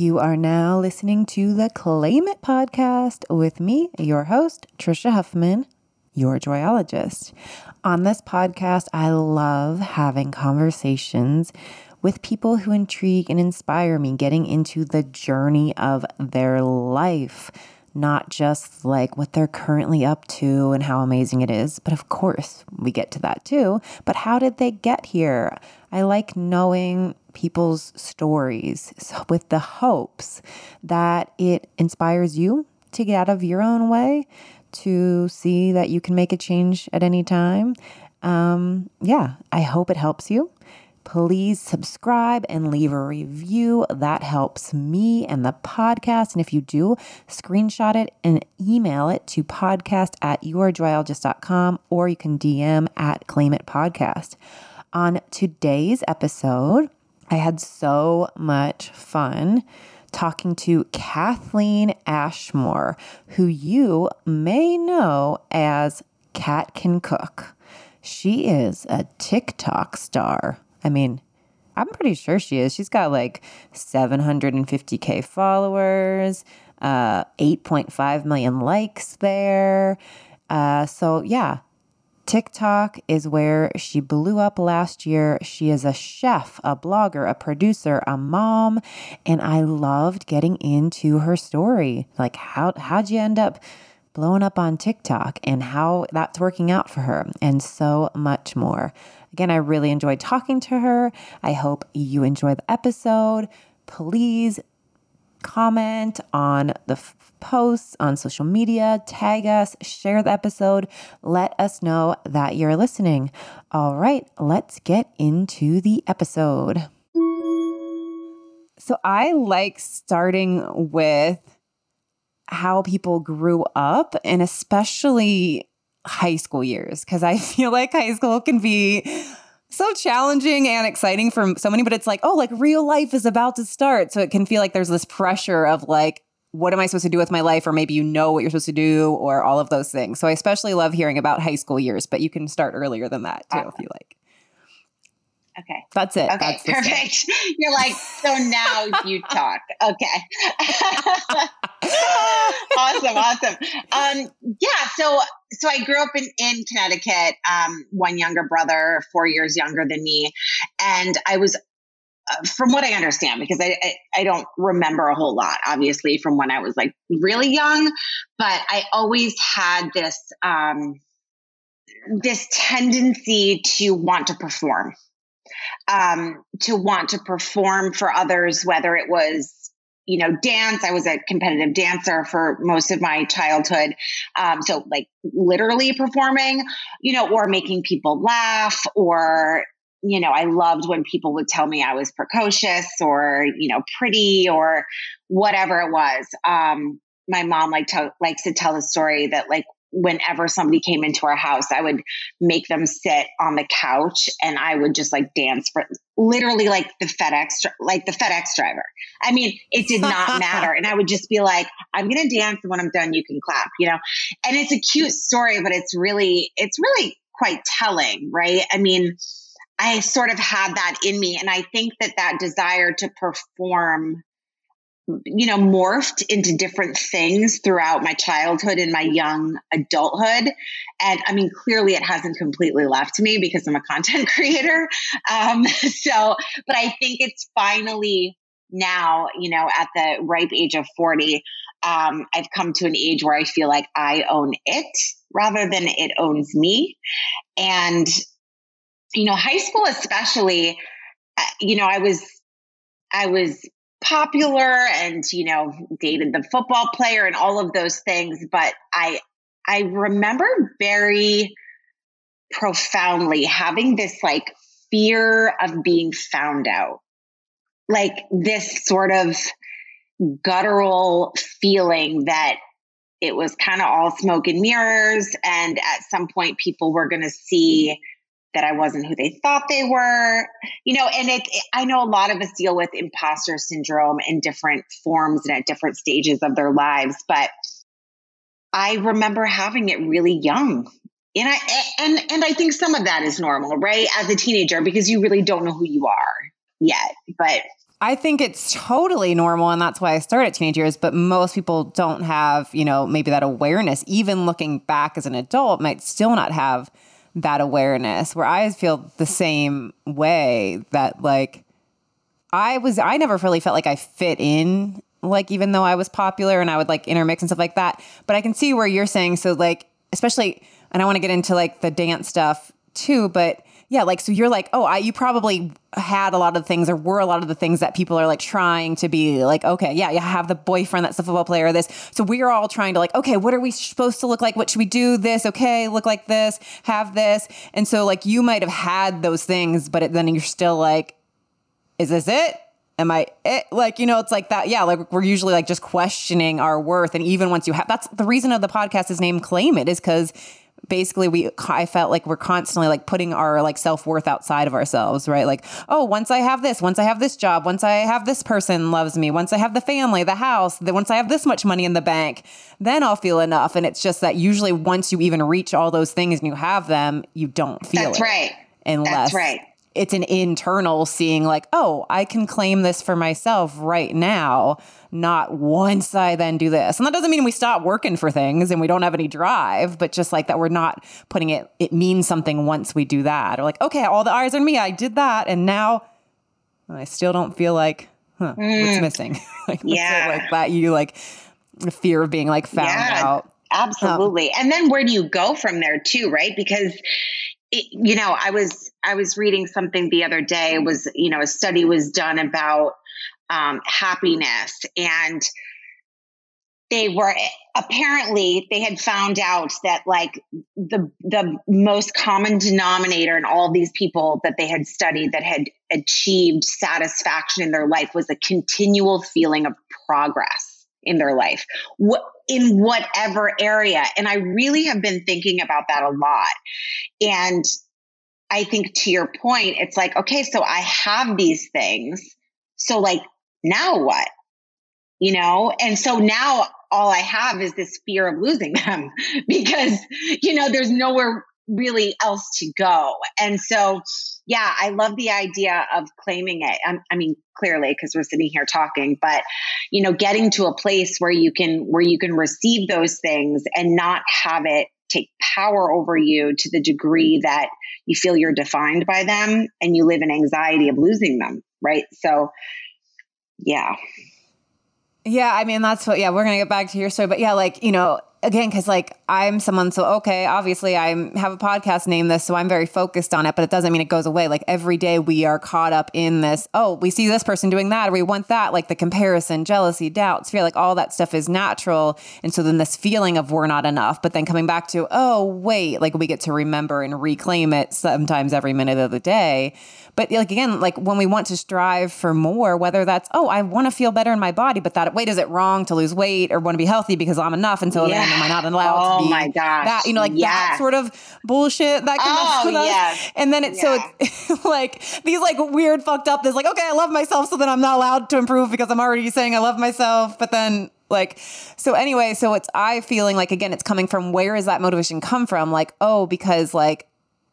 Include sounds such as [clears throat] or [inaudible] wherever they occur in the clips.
You are now listening to the Claim It podcast with me, your host, Trisha Huffman, your joyologist. On this podcast, I love having conversations with people who intrigue and inspire me, getting into the journey of their life not just like what they're currently up to and how amazing it is, but of course we get to that too. But how did they get here? I like knowing people's stories [laughs] so with the hopes that it inspires you to get out of your own way, to see that you can make a change at any time. Um, yeah, I hope it helps you please subscribe and leave a review. That helps me and the podcast. And if you do, screenshot it and email it to podcast at yourjoyologist.com or you can DM at Claim It Podcast. On today's episode, I had so much fun talking to Kathleen Ashmore, who you may know as Cat Can Cook. She is a TikTok star. I mean, I'm pretty sure she is. She's got like 750K followers, uh, 8.5 million likes there. Uh, so, yeah, TikTok is where she blew up last year. She is a chef, a blogger, a producer, a mom, and I loved getting into her story. Like, how, how'd you end up? blowing up on TikTok and how that's working out for her, and so much more. Again, I really enjoyed talking to her. I hope you enjoy the episode. Please comment on the posts on social media, tag us, share the episode, let us know that you're listening. All right, let's get into the episode. So, I like starting with how people grew up and especially high school years because I [laughs] feel like high school can be so challenging and exciting for so many, but it's like, oh, like real life is about to start. So it can feel like there's this pressure of like, what am I supposed to do with my life? Or maybe you know what you're supposed to do, or all of those things. So I especially love hearing about high school years, but you can start earlier than that too, if you like. Okay. That's it. Okay, That's perfect. [laughs] You're like, so now you talk. Okay. [laughs] awesome, awesome. Um, yeah, so so I grew up in, in Connecticut, um, one younger brother, four years younger than me. And I was uh, from what I understand, because I, I, I don't remember a whole lot, obviously, from when I was like really young, but I always had this um, this tendency to want to perform um, to want to perform for others, whether it was you know, dance. I was a competitive dancer for most of my childhood. Um, so, like, literally performing, you know, or making people laugh, or, you know, I loved when people would tell me I was precocious or, you know, pretty or whatever it was. Um, my mom like to, likes to tell the story that like whenever somebody came into our house, I would make them sit on the couch and I would just like dance for literally like the FedEx, like the FedEx driver. I mean, it did not [laughs] matter. And I would just be like, I'm going to dance. And when I'm done, you can clap, you know? And it's a cute story, but it's really, it's really quite telling, right? I mean, I sort of had that in me. And I think that that desire to perform you know, morphed into different things throughout my childhood and my young adulthood. And I mean, clearly it hasn't completely left me because I'm a content [laughs] creator. Um, [laughs] so, but I think it's finally now, you know, at the ripe age of 40, um, I've come to an age where I feel like I own it rather than it owns me. And, you know, high school, especially, uh, you know, I was, I was popular and you know dated the football player and all of those things but i i remember very profoundly having this like fear of being found out. Like this sort of guttural feeling that it was kind of all smoke and mirrors and at some point people were going to see that I wasn't who they thought they were, you know, and it, it, I know a lot of us deal with imposter syndrome in different forms and at different stages of their lives, but I remember having it really young. And I and and I think some of that is normal, right? As a teenager because you really don't know who you are yet. But I think it's totally normal, and that's why I started teenage years. But most people don't have, you know, maybe that awareness. Even looking back as an adult, might still not have that awareness. Where I feel the same way that, like, I was, I never really felt like I fit in, like, even though I was popular and I would like intermix and stuff like that. But I can see where you're saying, so, like, especially, and I want to get into like the dance stuff too, but yeah, like so you're like, oh, I you probably had a lot of things or were a lot of the things that people are like trying to be like, okay, yeah, you have the boyfriend that's the football player, this. So we are all trying to like, okay, what are we supposed to look like? What should we do? This, okay, look like this, have this. And so like you might have had those things, but it, then you're still like, is this it? Am I it? Like, you know, it's like that. Yeah. Like we're usually like just questioning our worth. And even once you have, that's the reason of the podcast is named Claim It is because basically we i felt like we're constantly like putting our like self-worth outside of ourselves right? Like oh once i have this once i have this job once i have this person loves me once i have the family the house the, once i have this much money in the bank then i'll feel enough. And it's just that usually once you even reach all those things and you have them you don't feel that's it right. Unless that's right. it's an internal seeing like oh i can claim this for myself right now not once i then do this. And that doesn't mean we stop working for things and we don't have any drive but just like that we're not putting it it means something once we do that. Or like okay all the eyes on me. I did that. And now i still don't feel like huh, mm. [laughs] what's missing like yeah. like that you like the fear of being like found yeah, out? Absolutely. Um, and then where do you go from there too right? Because it, you know, I was I was reading something the other day. Was you know a study was done about um, happiness, and they were apparently they had found out that like the the most common denominator in all these people that they had studied that had achieved satisfaction in their life was a continual feeling of progress in their life what in whatever area. And i really have been thinking about that a lot. And i think to your point it's like okay so i have these things. So like now what you know and so now all i have is this fear of losing [laughs] them because you know there's nowhere really else to go. And so, yeah, I love the idea of claiming it. I, I mean, clearly, because we're sitting here talking, but you know, getting to a place where you can where you can receive those things and not have it take power over you to the degree that you feel you're defined by them and you live in anxiety of losing them. Right. So, yeah. Yeah, I mean that's what. Yeah, we're gonna get back to your story, but yeah, like you know, again because like i'm someone so okay obviously i have a podcast named this so i'm very focused on it but it doesn't mean it goes away. Like every day we are caught up in this oh we see this person doing that or we want that like the comparison jealousy doubts fear like all that stuff is natural. And so then this feeling of we're not enough but then coming back to oh wait like we get to remember and reclaim it sometimes every minute of the day. But like again like when we want to strive for more whether that's oh i want to feel better in my body but that wait is it wrong to lose weight or want to be healthy because i'm enough? So yeah. then am I not allowed oh to be my gosh. that? You know, like yes. that sort of bullshit that can oh, with yes. us. And then it's yeah. so it's [laughs] like these like weird fucked up. This like, okay, I love myself, so then I'm not allowed to improve because I'm already saying I love myself, but then like so anyway so it's i feeling like again it's coming from where is that motivation come from like oh because like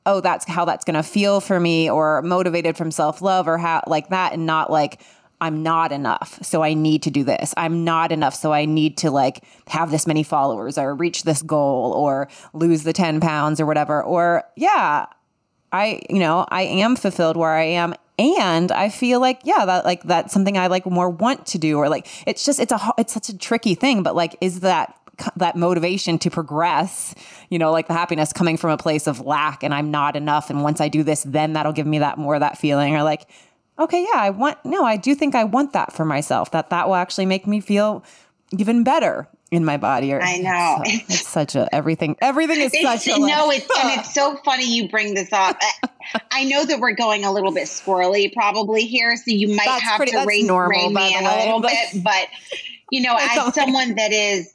oh that's how that's going to feel for me or motivated from self-love or how like that and not like I'm not enough, so I need to do this. I'm not enough, so I need to like have this many followers or reach this goal or lose the 10 pounds or whatever. Or, yeah, I, you know, I am fulfilled where I am. And I feel like, yeah, that like that's something I like more want to do, or like it's just, it's a, it's such a tricky thing, but like, is that that motivation to progress, you know, like the happiness coming from a place of lack and I'm not enough. And once I do this, then that'll give me that more that feeling or like, okay, yeah, I want, no, I do think I want that for myself, that that will actually make me feel even better in my body. Or, I know. So, [laughs] it's such a, everything, everything is such a. [laughs] No, it's, and it's so funny you bring this up. [laughs] I know that we're going a little bit squirrely probably here, so you might that's have pretty, to rein, normal, rein me in a little bit. But, you know, as someone that is,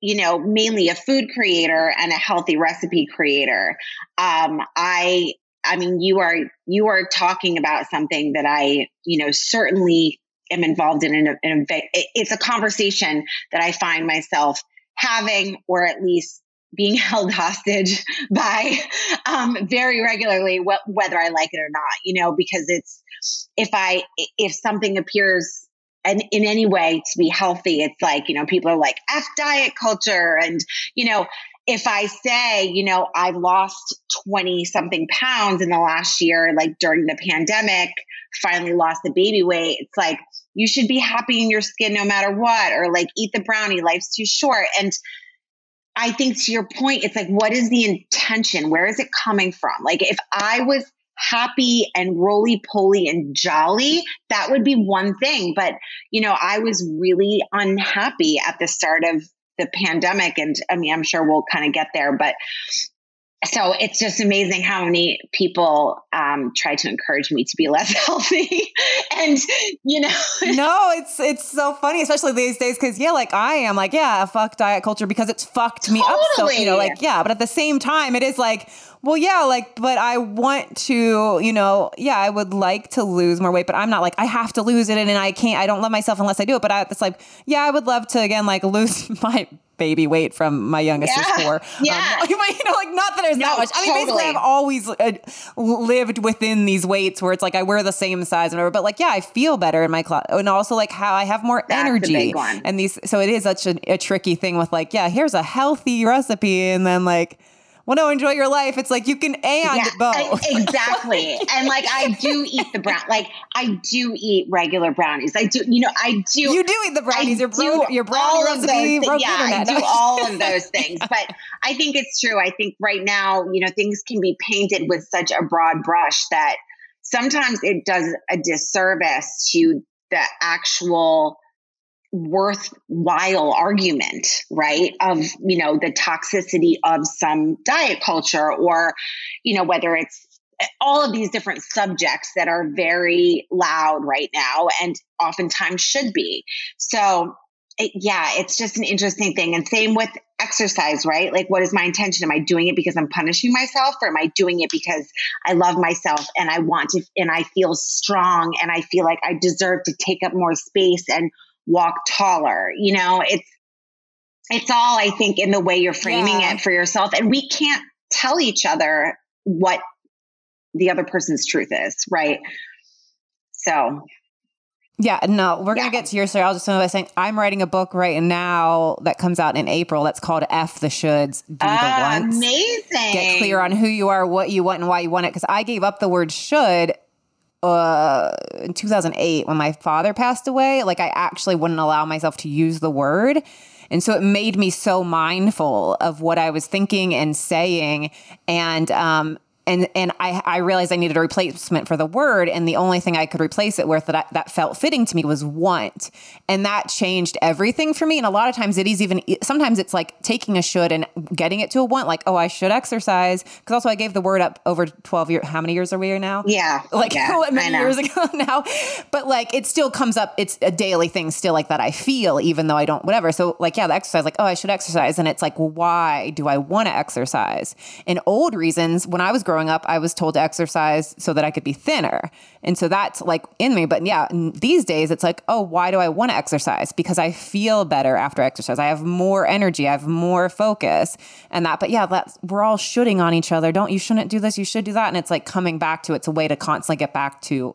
you know, mainly a food creator and a healthy recipe creator, um, I I mean, you are you are talking about something that I, you know, certainly am involved in. in, a, in a, it's a conversation that I find myself having, or at least being [laughs] held hostage by um, very regularly, wh- whether I like it or not, you know, because it's, if I, if something appears and in any way to be healthy, it's like, you know, people are like F diet culture. And, you know, if I say, you know, I've lost 20 something pounds in the last year, like during the pandemic, finally lost the baby weight, it's like, you should be happy in your skin no matter what, or like eat the brownie, life's too short. And I think to your point, it's like, what is the intention? Where is it coming from? Like, if I was happy and roly poly and jolly, that would be one thing. But, you know, I was really unhappy at the start of the pandemic. And I mean, I'm sure we'll kind of get there, but so it's just amazing how many people um, try to encourage me to be less [laughs] healthy and you know no it's it's so funny especially these days because yeah like i am like yeah a fuck diet culture because it's fucked me totally. up so you know like yeah but at the same time it is like well yeah like but i want to you know yeah i would like to lose more weight but i'm not like i have to lose it and, and i can't i don't love myself unless i do it but I, it's like yeah i would love to again like [laughs] lose my baby weight from my youngest yeah. is four. Um, [laughs] yeah. [laughs] Um, you know, like not that there's no, that much. I mean, totally. basically, I've always uh, lived within these weights where it's like I wear the same size and whatever. But like, yeah, I feel better in my closet, and also like how I have more That's energy. And these, so it is such a, a tricky thing with like, yeah, here's a healthy recipe, and then like well, no, enjoy your life. It's like you can and yeah, both. exactly. and like I do eat the brown, like I do eat regular brownies. I do, you know, I do. You do eat the brownies. Your, bro- your brownie recipe. Those, yeah, I do all of [laughs] those things. But I think it's true. I think right now, you know, things can be painted with such a broad brush that sometimes it does a disservice to the actual worthwhile argument, right? Of, you know, the toxicity of some diet culture or, you know, whether it's eh, all of these different subjects that are very loud right now and oftentimes should be. So, it, yeah, it's just an interesting thing. And same with exercise, right? Like, what is my intention? Am I doing it because I'm punishing myself or am I doing it because I love myself and I want to, and I feel strong and I feel like I deserve to take up more space and walk taller. You know, it's it's all I think in the way you're framing yeah. it for yourself and we can't tell each other what the other person's truth is, right? So yeah, no, we're yeah. gonna get to your story. I'll just start by saying I'm writing a book right now that comes out in April. That's called "F the Shoulds, Do uh, the Wants." Amazing. Get clear on who you are, what you want, and why you want it. Because I gave up the word "should" uh, in 2008 when my father passed away, like I actually wouldn't allow myself to use the word. And so it made me so mindful of what I was thinking and saying. And um, and and I, I realized I needed a replacement for the word, and the only thing I could replace it with that I, that felt fitting to me was want, and that changed everything for me. And a lot of times it is even sometimes it's like taking a should and getting it to a want, like oh I should exercise. Because also I gave the word up over twelve years. How many years are we here now? Yeah, like yeah, [laughs] many years ago [laughs] now. But like it still comes up. It's a daily thing still like that I feel even though I don't whatever. So like yeah, the exercise like oh I should exercise, and it's like well, why do I want to exercise? And old reasons when I was growing growing up, I was told to exercise so that I could be thinner. And so that's like in me. But yeah, these days it's like, oh, why do I want to exercise? Because I feel better after exercise. I have more energy, I have more focus and that. But yeah, that's, we're all shooting on each other. Don't you shouldn't do this, you should do that. And it's like coming back to it's a way to constantly get back to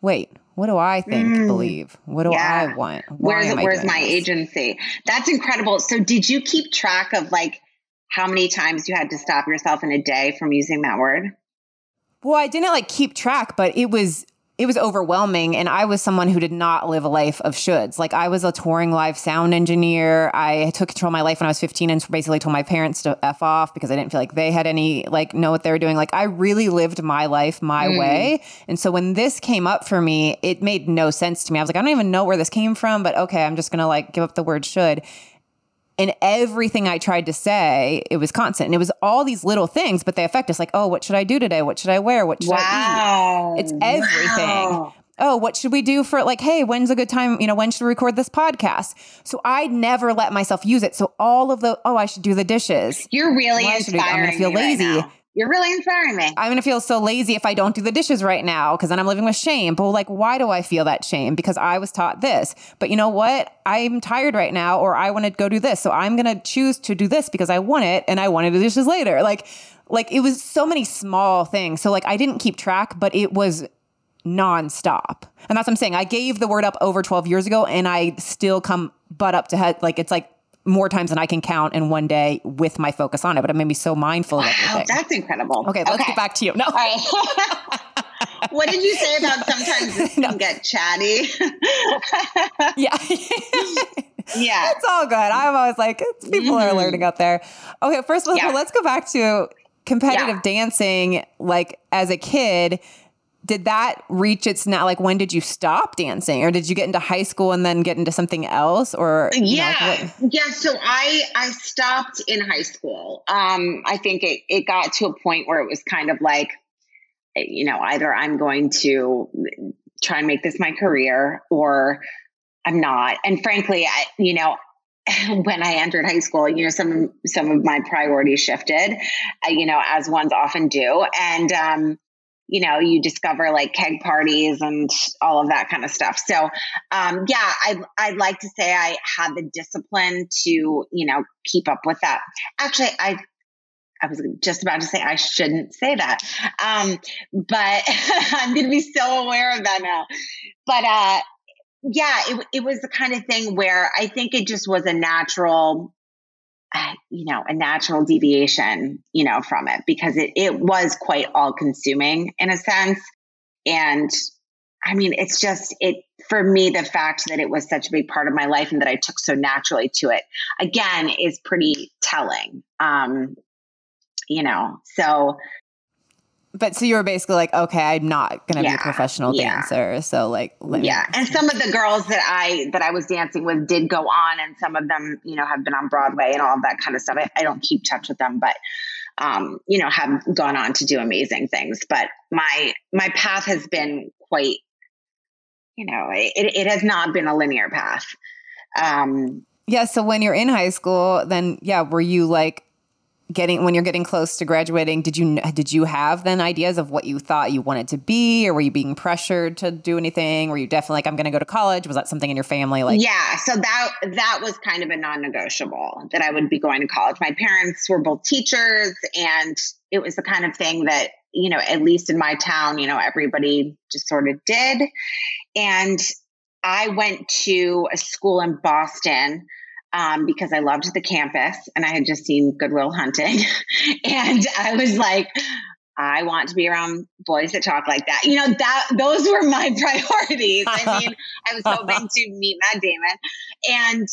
wait, what do I think, mm, believe? What do yeah. I want? Why where's where's my this? agency? That's incredible. So did you keep track of like how many times you had to stop yourself in a day from using that word? Well, I didn't like keep track, but it was it was overwhelming and I was someone who did not live a life of shoulds. Like I was a touring live sound engineer. I took control of my life when I was 15 and basically told my parents to F off because I didn't feel like they had any like know what they were doing. Like I really lived my life my mm. way. And so when this came up for me, it made no sense to me. I was like, I don't even know where this came from, but okay, I'm just going to like give up the word should and everything I tried to say, it was constant. And it was all these little things, but they affect us like, oh, what should I do today? What should I wear? What should wow. I eat? It's everything. Wow. Oh, what should we do for like, hey, when's a good time? You know, when should we record this podcast? So I never let myself use it. So all of the, oh, I should do the dishes. You're really well, inspiring. I'm gonna feel lazy. Right You're really inspiring me. I'm going to feel so lazy if I don't do the dishes right now because then I'm living with shame. But like, why do I feel that shame? Because I was taught this. But you know what? I'm tired right now or I want to go do this. So I'm going to choose to do this because I want it and I want to do dishes later. Like, like it was so many small things. So like I didn't keep track, but it was nonstop. And that's what I'm saying. I gave the word up over 12 years ago and I still come butt up to head. Like it's like more times than I can count in one day with my focus on it. But it made me so mindful wow, of everything. That's incredible. Okay, let's get back to you. No. Right. [laughs] what did you say about sometimes this [laughs] no. can get chatty? [laughs] yeah. yeah. It's all good. I'm always like, people mm-hmm. are learning out there. Okay, first of all, yeah. let's go back to competitive yeah. dancing. Like as a kid, did that reach its now like when did you stop dancing? Or did you get into high school and then get into something else? Or yeah know, yeah. so i i stopped in high school. Um i think it, it got to a point where it was kind of like you know either i'm going to try and make this my career or i'm not. And frankly i you know [laughs] when I entered high school, you know, some some of my priorities shifted, uh, you know, as ones often do, and um, you know, you discover like keg parties and all of that kind of stuff. So, um, yeah, I, I'd like to say I had the discipline to, you know, keep up with that. Actually, I, I was just about to say I shouldn't say that. Um, but [laughs] I'm going to be so aware of that now. But, uh, yeah, it, it was the kind of thing where I think it just was a natural [sighs] you know, a natural deviation, you know, from it because it, it was quite all consuming in a sense. And I mean, it's just, it, for me, the fact that it was such a big part of my life and that I took so naturally to it again is pretty telling. Um, you know, so but so you were basically like, okay, I'm not gonna yeah, be a professional yeah. dancer. So like, yeah. And some of the girls that I that I was dancing with did go on, and some of them, you know, have been on Broadway and all of that kind of stuff. I, I don't keep touch with them, but um, you know, have gone on to do amazing things. But my my path has been quite, you know, it it has not been a linear path. Um, yeah. So when you're in high school, then yeah, were you like getting when you're getting close to graduating did you did you have then ideas of what you thought you wanted to be? Or were you being pressured to do anything? Were you definitely like i'm going to go to college? Was that something in your family like yeah so that that was kind of a non-negotiable that i would be going to college. My parents were both teachers and it was the kind of thing that you know at least in my town you know everybody just sort of did. And i went to a school in boston um, because I loved the campus and I had just seen Good Will Hunting. [laughs] and I was like, I want to be around boys that talk like that. You know, that those were my [laughs] priorities. I [laughs] mean, I was hoping to meet Matt Damon. And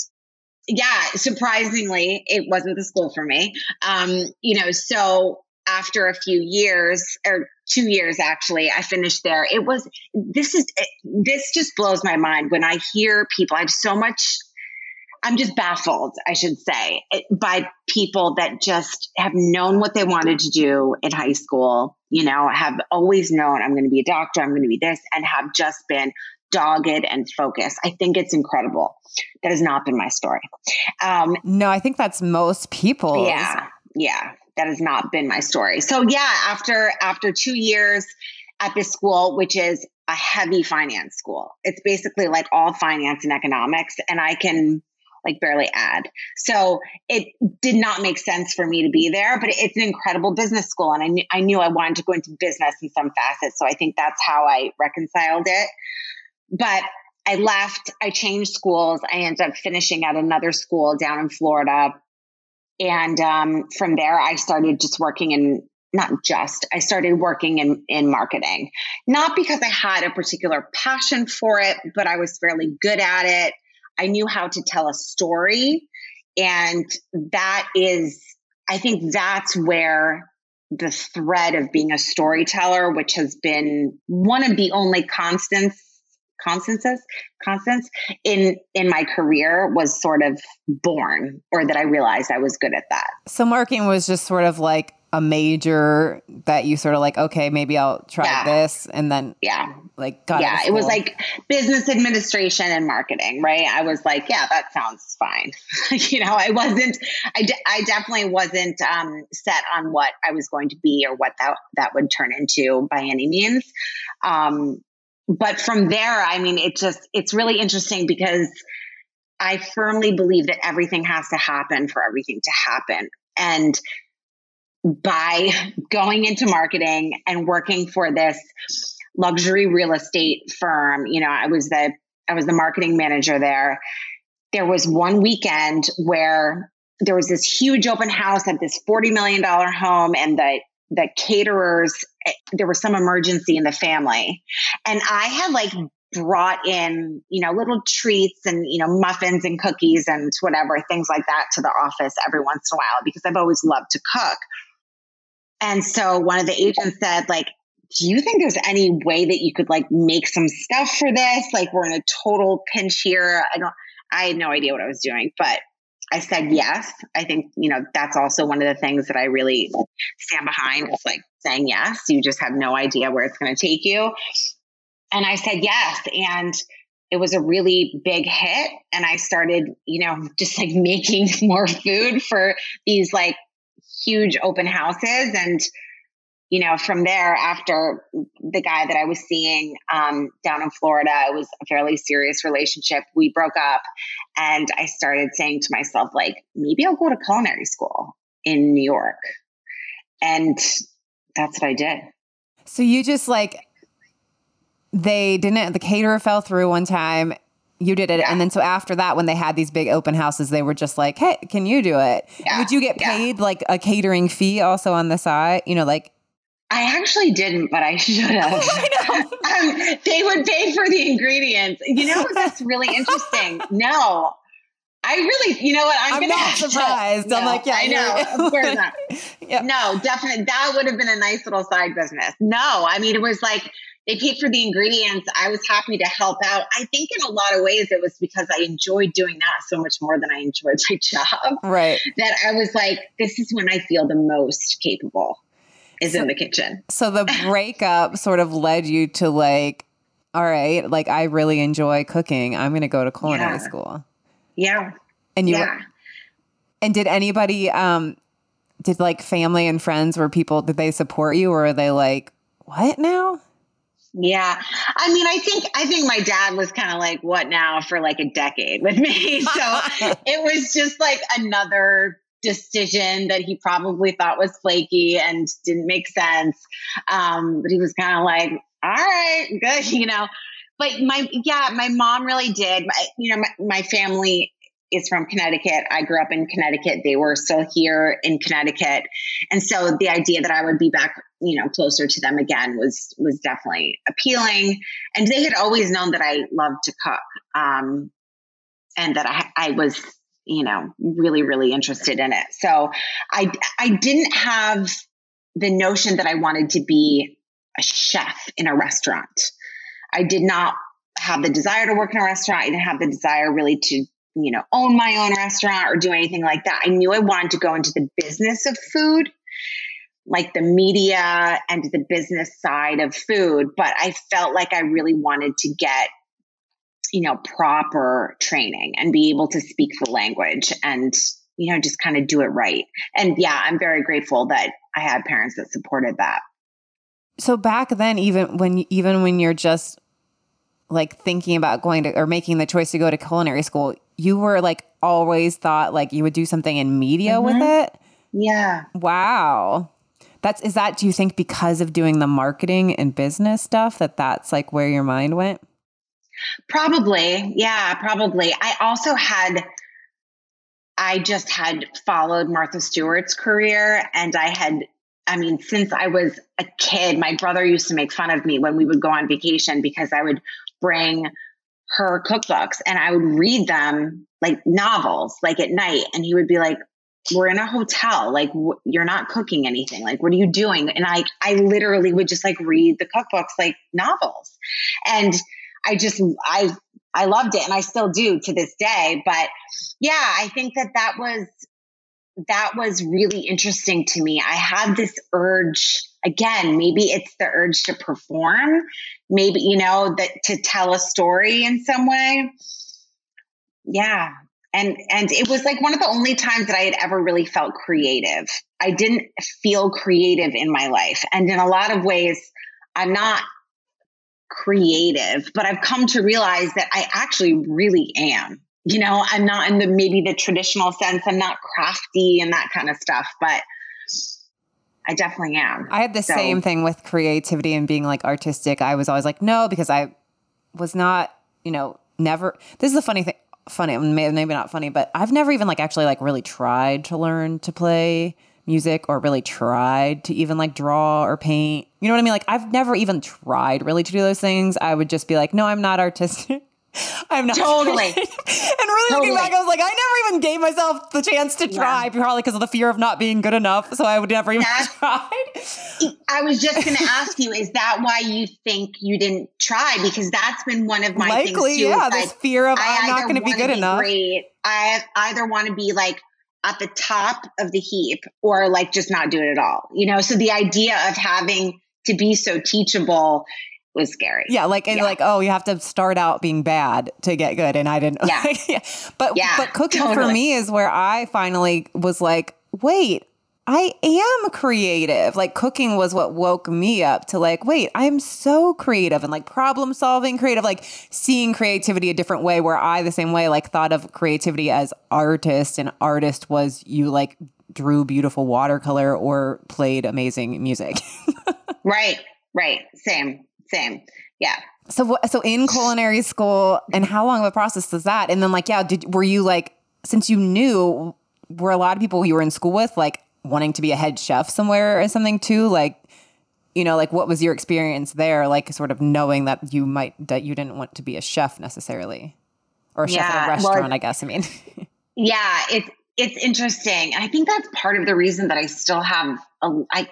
yeah, surprisingly, it wasn't the school for me. Um, you know, so after a few years or two years actually i finished there it was this is this just blows my mind when i hear people i have so much I'm just baffled, I should say, by people that just have known what they wanted to do in high school, you know, have always known I'm going to be a doctor, I'm going to be this, and have just been dogged and focused. I think it's incredible. That has not been my story. Um, no, I think that's most people. Yeah. Yeah. That has not been my story. So yeah, after after two years at this school, which is a heavy finance school. It's basically like all finance and economics. And I can like barely add. So it did not make sense for me to be there, but it's an incredible business school. And I, I knew I wanted to go into business in some facets. So I think that's how I reconciled it. But I left, I changed schools. I ended up finishing at another school down in Florida. And um, from there, I started just working in not just i started working in, in marketing not because i had a particular passion for it but i was fairly good at it I knew how to tell a story. And that is, I think that's where the thread of being a storyteller, which has been one of the only constants, constances, constants in in my career was sort of born, or that I realized I was good at that. So marketing was just sort of like a major that you sort of like, okay, maybe I'll try Yeah. this, and then Yeah. like got yeah, it was like business administration and marketing, right? I was like, yeah, that sounds fine. [laughs] you know, I wasn't, I, de- I definitely wasn't um, set on what I was going to be or what that, that would turn into by any means. Um, but from there, I mean, it just, it's really interesting because I firmly believe that everything has to happen for everything to happen. And by going into marketing and working for this luxury real estate firm, you know, I was the I was the marketing manager there. There was one weekend where there was this huge open house at this $40 million home and the the caterers eh, there was some emergency in the family. And i had like brought in you know little treats and you know muffins and cookies and whatever things like that to the office every once in a while because i've always loved to cook and so one of the agents said like do you think there's any way that you could like make some stuff for this like we're in a total pinch here i don't i had no idea what i was doing but I said yes. I think, you know, that's also one of the things that I really stand behind is like saying yes. You just have no idea where it's going to take you. And I said yes. And it was a really big hit. And I started, you know, [laughs] just like making [laughs] more food for these like huge open houses. And, you know, from there, after the guy that I was seeing um, down in Florida, it was a fairly serious relationship. We broke up, and I started saying to myself, like, maybe I'll go to culinary school in New York. And that's what I did. So you just like they didn't the caterer fell through one time. You did it, Yeah. and then so after that, when they had these big open houses, they were just like, "Hey, can you do it?" Yeah, Would you get yeah. paid like a catering fee also on the side? You know, like I actually didn't, but I [laughs] should have. I [laughs] um, they would pay for the ingredients. You know, that's really interesting. [laughs] No, I really, you know what? I'm, I'm not have to- surprised. I'm No, like, yeah, I know. not. yeah. No, definitely. That would have been a nice little side business. No, I mean, it was like they paid for the ingredients. I was happy to help out. I think in a lot of ways it was because I enjoyed doing that so much more than I enjoyed my [laughs] job right. that I was like, this is when I feel the most capable is in the kitchen. So the [laughs] breakup sort of led you to like, all right, like I really enjoy cooking. I'm going to go to culinary Yeah. school. Yeah. And you yeah. and did anybody um did like family and friends were people did they support you or are they like what now? Yeah. I mean, I think I think my dad was kind of like, what now for like a decade with me. [laughs] So [laughs] it was just like another decision that he probably thought was flaky and didn't make sense. Um, but he was kind of like, all right, good, [laughs] you know. But my yeah, my mom really did. My, you know, my, my family is from Connecticut. I grew up in Connecticut. They were still here in Connecticut. And so the idea that I would be back, you know, closer to them again was was definitely appealing. And they had always known that I loved to cook. Um, and that I I was, you know, really, really interested in it. So I I didn't have the notion that I wanted to be a chef in a restaurant. I did not have the desire to work in a restaurant. I didn't have the desire really to, you know, own my own restaurant or do anything like that. I knew I wanted to go into the business of food, like the media and the business side of food, but I felt like I really wanted to get you know proper training and be able to speak the language and you know just kind of do it right. And yeah, I'm very grateful that I had parents that supported that. So back then even when even when you're just like thinking about going to or making the choice to go to culinary school, you were like always thought like you would do something in media with mm-hmm. it? Yeah. Wow. That's is that do you think because of doing the marketing and business stuff that that's like where your mind went? Probably. Yeah, probably. I also had, I just had followed Martha Stewart's career and I had, I mean, since I was a kid, my brother used to make fun of me when we would go on vacation because I would bring her cookbooks and I would read them like novels, like at night. And he would be like, we're in a hotel. Like you're not cooking anything. Like, what are you doing? And I, I literally would just like read the cookbooks like novels. And I just I I loved it and I still do to this day. But yeah, I think that that was that was really interesting to me. I had this urge again, maybe it's the urge to perform, maybe, you know, that to tell a story in some way. Yeah. And and it was like one of the only times that I had ever really felt creative. I didn't feel creative in my life. And in a lot of ways, I'm not creative, but I've come to realize that I actually really am. You know, I'm not in the maybe the traditional sense, I'm not crafty and that kind of stuff, but I definitely am. I had the so. same thing with creativity and being like artistic. I was always like, no, because I was not, you know, never. This is a funny thing. Funny, maybe not funny, but I've never even like actually like really tried to learn to play music or really tried to even like draw or paint. You know what I mean? Like I've never even tried really to do those things. I would just be like, no, I'm not artistic. [laughs] [laughs] I'm not totally. [laughs] and really totally. looking back, I was like, I never even gave myself the chance to try, yeah. probably because of the fear of not being good enough. So I would never even [laughs] try. I was just going to ask you, is that why you think you didn't try? Because that's been one of my Likely, things too. Yeah, this like, fear of I am not going to be good be enough. Great. I either want to be like at the top of the heap or like just not do it at all. You know, so the idea of having to be so teachable was scary. Yeah, like and yeah. like oh, you have to start out being bad to get good, and I didn't. Yeah, [laughs] yeah. But yeah, but cooking totally. for me is where I finally was like, wait. I am creative. Like cooking was what woke me up to like, wait, I'm so creative and like problem solving creative, like seeing creativity a different way where I the same way like thought of creativity as artist and artist was you like drew beautiful watercolor or played amazing music. [laughs] right. Right. Same same. Yeah. So so in [laughs] culinary school, and how long of a process was that? And then like, yeah, did were you like since you knew were a lot of people you were in school with like wanting to be a head chef somewhere or something too? Like, you know, like what was your experience there? Like, sort of knowing that you might that you didn't want to be a chef necessarily, or a chef yeah, at a restaurant. Well, I guess. I mean, [laughs] yeah, it's it's interesting, I think that's part of the reason that I still have a I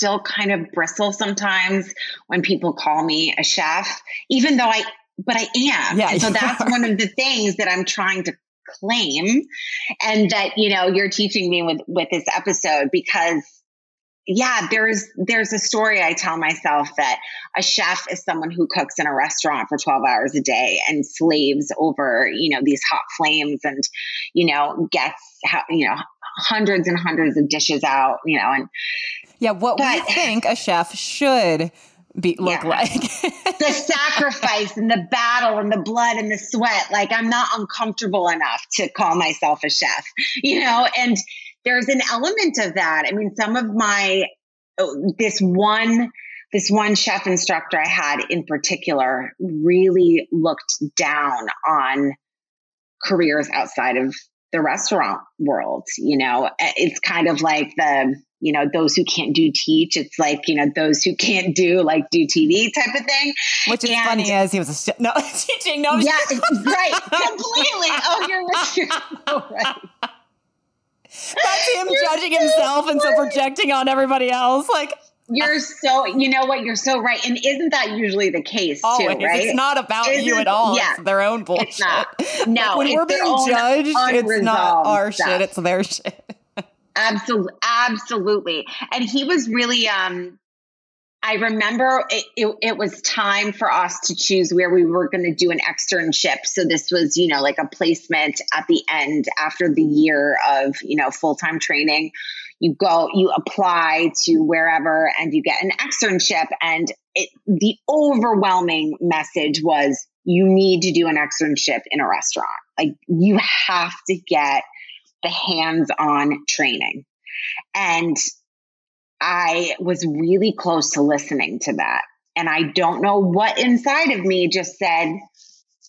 still kind of bristle sometimes when people call me a chef, even though I, but I am. Yeah, and so that's are. one of the things that I'm trying to claim and that, you know, you're teaching me with, with this episode because yeah, there's there's a story I tell myself that a chef is someone who cooks in a restaurant for 12 hours a day and slaves over, you know, these hot flames and you know, gets you know, hundreds and hundreds of dishes out, you know, and yeah, what but, we think a chef should be look yeah. like. the [laughs] sacrifice and the battle and the blood and the sweat. Like I'm not uncomfortable enough to call myself a chef, you know, and there's an element of that. I mean, some of my oh, this one this one chef instructor I had in particular really looked down on careers outside of the restaurant world. You know, eh, it's kind of like the, you know, those who can't do teach. It's like, you know, those who can't do like do TV type of thing. Which is and, funny as he was a, st- no, [laughs] teaching. No, yeah, [laughs] right. Completely. Oh, you're, you're so right. That's him you're judging so himself right. and so projecting on everybody else. Like, you're uh, so, you know what? You're so right. And isn't that usually the case Always. too, right? It's not about isn't, you at all. Yeah, it's their own bullshit. It's not. [laughs] No, like when we're being judged, it's not our stuff. shit, it's their shit. Absolutely. Absolutely. And he was really, um, I remember it, it, it, was time for us to choose where we were going to do an externship. So this was, you know, like a placement at the end after the year of, you know, full time training you go, you apply to wherever and you get an externship. And it, the overwhelming message was you need to do an externship in a restaurant. Like you have to get the hands on training. And I was really close to listening to that. And I don't know what inside of me just said,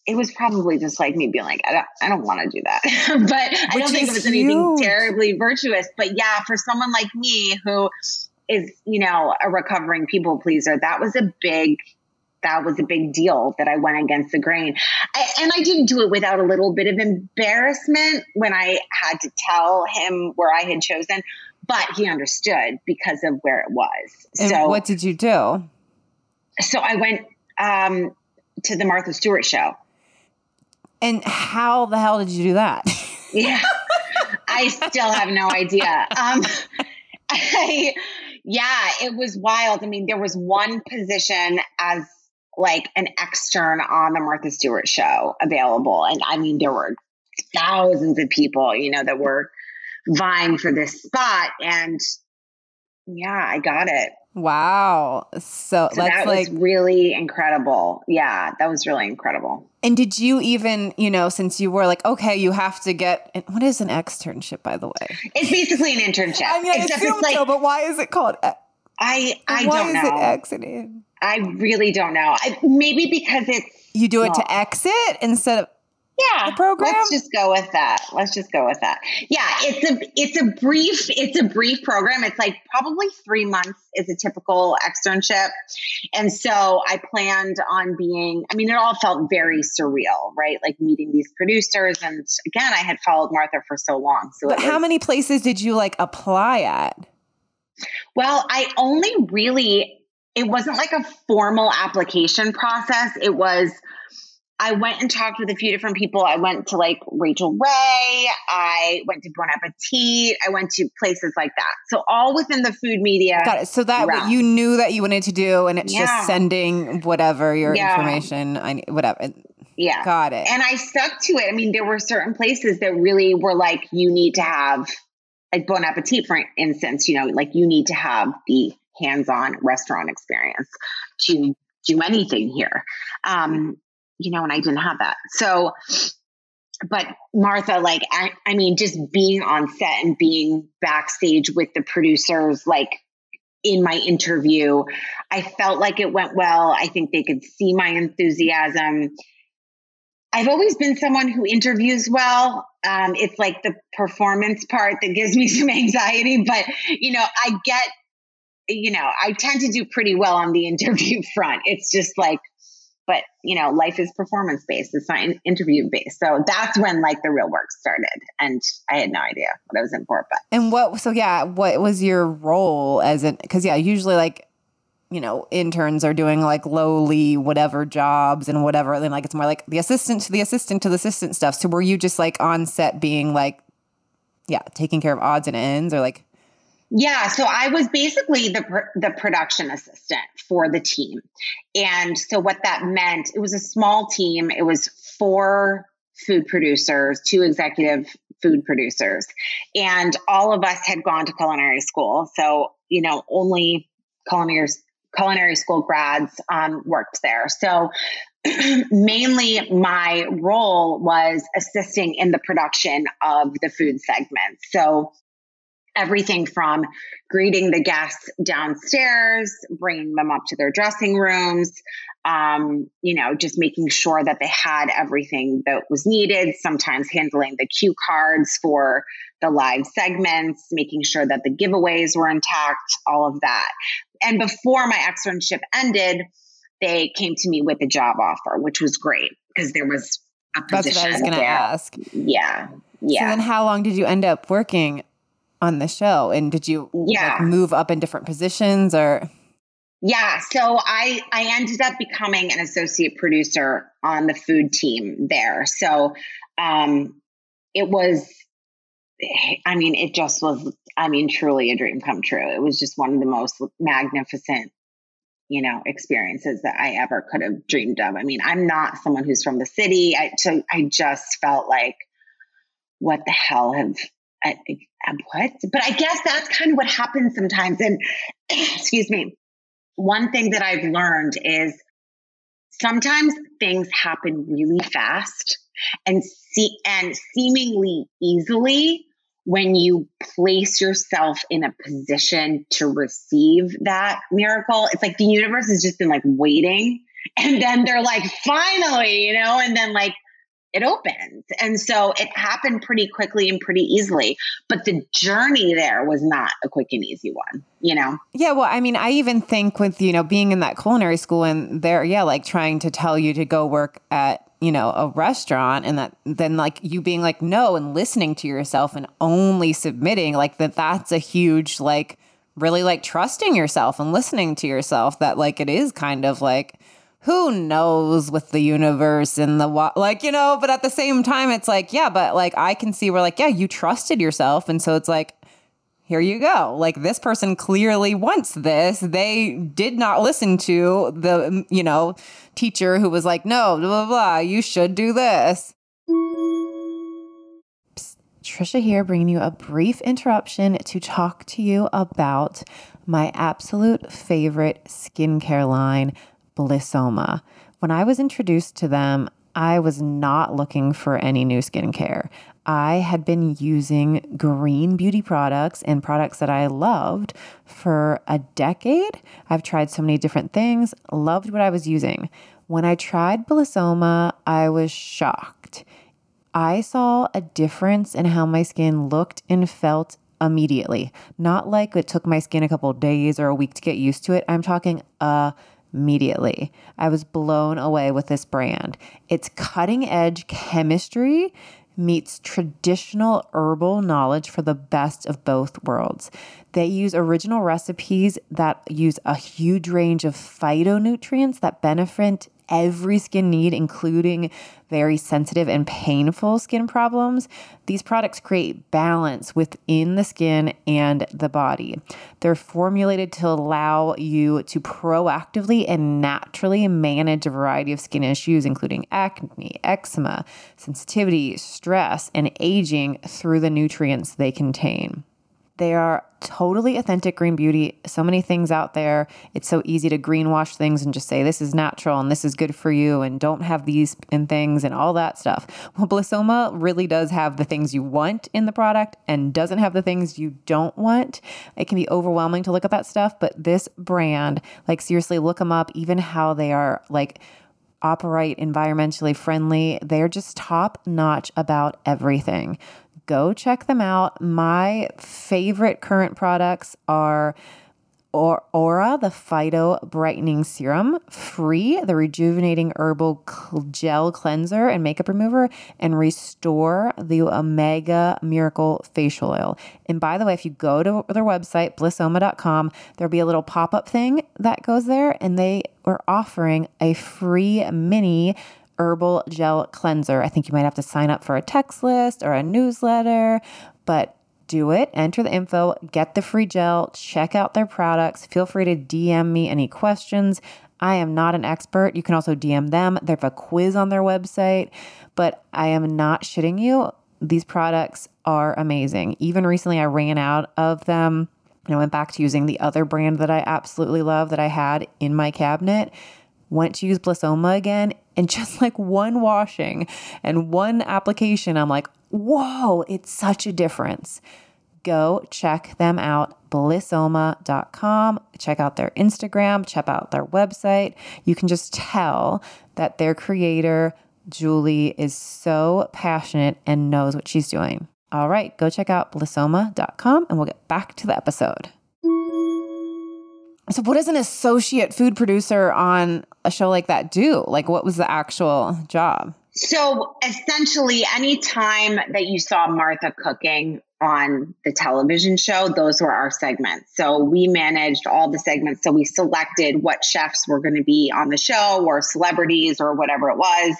it was probably just like me being like, I don't, I don't want to do that. [laughs] but I don't think it was huge. anything terribly virtuous. But yeah, for someone like me who is, you know, a recovering people pleaser, that was a big, that was a big deal that I went against the grain. I, and I didn't do it without a little bit of embarrassment when I had to tell him where I had chosen, but he understood because of where it was. And so what did you do? So I went um, to the Martha Stewart show. And how the hell did you do that? [laughs] yeah. I I still have no idea. Um, [laughs] I, yeah, it was wild. I mean, there was one position as like an extern on the Martha Stewart show available. And I mean, there were thousands of people, you know, that were vying for this spot. And yeah, I got it. Wow. So, so that like, was really incredible. Yeah, that was really incredible. And did you even, you know, since you were like, okay, you have to get what is an externship, by the way? It's basically an internship. I mean, I assume like, so, but why is it called? I I why don't know. Why is it? I really don't know. I, maybe because it's you do it to exit instead of yeah the program? let's just go with that. Let's just go with that. Yeah it's a it's a brief it's a brief program. It's like probably three months is a typical externship. And so i planned on being i mean it all felt very surreal right? Like meeting these producers. And again i had followed martha for so long. So but how many places did you like apply at? Well i only really it wasn't like a formal application process it was I went and talked with a few different people. I went to like Rachael Ray. I went to Bon Appetit. I went to places like that. So all within the food media. Got it. So that realm. you knew that you wanted to do, and it's yeah. just sending whatever your yeah. information. I whatever. Yeah. Got it. And I stuck to it. I mean, there were certain places that really were like, you need to have like Bon Appetit, for instance. You know, like you need to have the hands-on restaurant experience to do anything here. Um, you know, and I didn't have that. So, but Martha, like, I, I mean, just being on set and being backstage with the producers, like, in my interview, I felt like it went well. I think they could see my enthusiasm. I've always been someone who interviews well. Um, it's like the performance part that gives me [laughs] some anxiety, but you know, I get, you know, I tend to do pretty well on the [laughs] interview front. It's just like but you know life is performance based it's not interview based so that's when like the real work started. And i had no idea what i was in for but and what so yeah what was your role as an because yeah usually like you know interns are doing like lowly whatever jobs and whatever then like it's more like the assistant to the assistant to the assistant stuff. So were you just like on set being like yeah taking care of odds and ends or like yeah, so I was basically the the production assistant for the team. And so what that meant, it was a small team. It was four food producers, two executive food producers, and all of us had gone to culinary school. So, you know, only culinary culinary school grads um, worked there. So [clears throat] mainly my role was assisting in the production of the food segments. So everything from greeting the guests downstairs, bringing them up to their dressing rooms, um, you know, just making sure that they had everything that was needed, sometimes handling the cue cards for the live segments, making sure that the giveaways were intact, all of that. And before my externship ended, they came to me with a job offer, which was great because there was a position. That's what I was going to ask. Yeah. Yeah. So then how long did you end up working on the show? And did you yeah. like, move up in different positions or? Yeah so i i ended up becoming an associate producer on the food team there. So um it was i mean it just was i mean truly a dream come true. It was just one of the most magnificent you know experiences that i ever could have dreamed of. I mean i'm not someone who's from the city. I so i just felt like what the hell have I, I, what? But I guess that's kind of what happens sometimes. And [clears throat] excuse me, one thing that I've learned is sometimes things happen really fast and see and seemingly easily when you place yourself in a position to receive that miracle. It's like the universe has just been like waiting. And then they're like, finally, you know, and then like it opens. And so it happened pretty quickly and pretty easily. But the journey there was not a quick and easy one, you know? Yeah. Well, I mean, I even think with, you know, being in that culinary school and there, yeah, like trying to tell you to go work at, you know, a restaurant and that then like you being like, no, and listening to yourself and only submitting, like that, that's a huge, like, really like trusting yourself and listening to yourself that like it is kind of like, who knows with the universe and the like, you know, but at the same time, it's like, yeah, but like I can see we're like, yeah, you trusted yourself. And so it's like, here you go. Like this person clearly wants this. They did not listen to the, you know, teacher who was like, no, blah, blah, blah, you should do this. Psst, Trisha here, bringing you a brief interruption to talk to you about my absolute favorite skincare line, Blissoma. When I was introduced to them, I was not looking for any new skincare. I had been using green beauty products and products that I loved for a decade. I've tried so many different things, loved what I was using. When I tried Blissoma, I was shocked. I saw a difference in how my skin looked and felt immediately. Not like it took my skin a couple days or a week to get used to it. I'm talking immediately. I was blown away with this brand. It's cutting edge chemistry meets traditional herbal knowledge for the best of both worlds. They use original recipes that use a huge range of phytonutrients that benefit every skin need, including very sensitive and painful skin problems, these products create balance within the skin and the body. They're formulated to allow you to proactively and naturally manage a variety of skin issues, including acne, eczema, sensitivity, stress, and aging through the nutrients they contain. They are totally authentic green beauty. So many things out there. It's so easy to greenwash things and just say this is natural and this is good for you and don't have these and things and all that stuff. Well, Blissoma really does have the things you want in the product and doesn't have the things you don't want. It can be overwhelming to look at that stuff, but this brand, like seriously, look them up, even how they are like operate environmentally friendly. They're just top notch about everything go check them out. My favorite current products are or Aura, the Phyto Brightening Serum, Free, the Rejuvenating Herbal Gel Cleanser and Makeup Remover, and Restore, the Omega Miracle Facial Oil. And by the way, if you go to their website, blissoma.com, there'll be a little pop up thing that goes there, and they are offering a free mini herbal gel cleanser. I think you might have to sign up for a text list or a newsletter, but do it. Enter the info, get the free gel, check out their products. Feel free to DM me any questions. I am not an expert. You can also DM them. They have a quiz on their website, but I am not shitting you. These products are amazing. Even recently, I ran out of them and I went back to using the other brand that I absolutely love that I had in my cabinet went to use Blissoma again, and just like one washing and one application, I'm like, whoa, it's such a difference. Go check them out, blissoma.com. Check out their Instagram, check out their website. You can just tell that their creator, Julie, is so passionate and knows what she's doing. All right, go check out blissoma.com and we'll get back to the episode. So, what does an associate food producer on a show like that do? Like, what was the actual job? So, essentially, any time that you saw Martha cooking on the television show, those were our segments. So, we managed all the segments. So, we selected what chefs were going to be on the show or celebrities or whatever it was.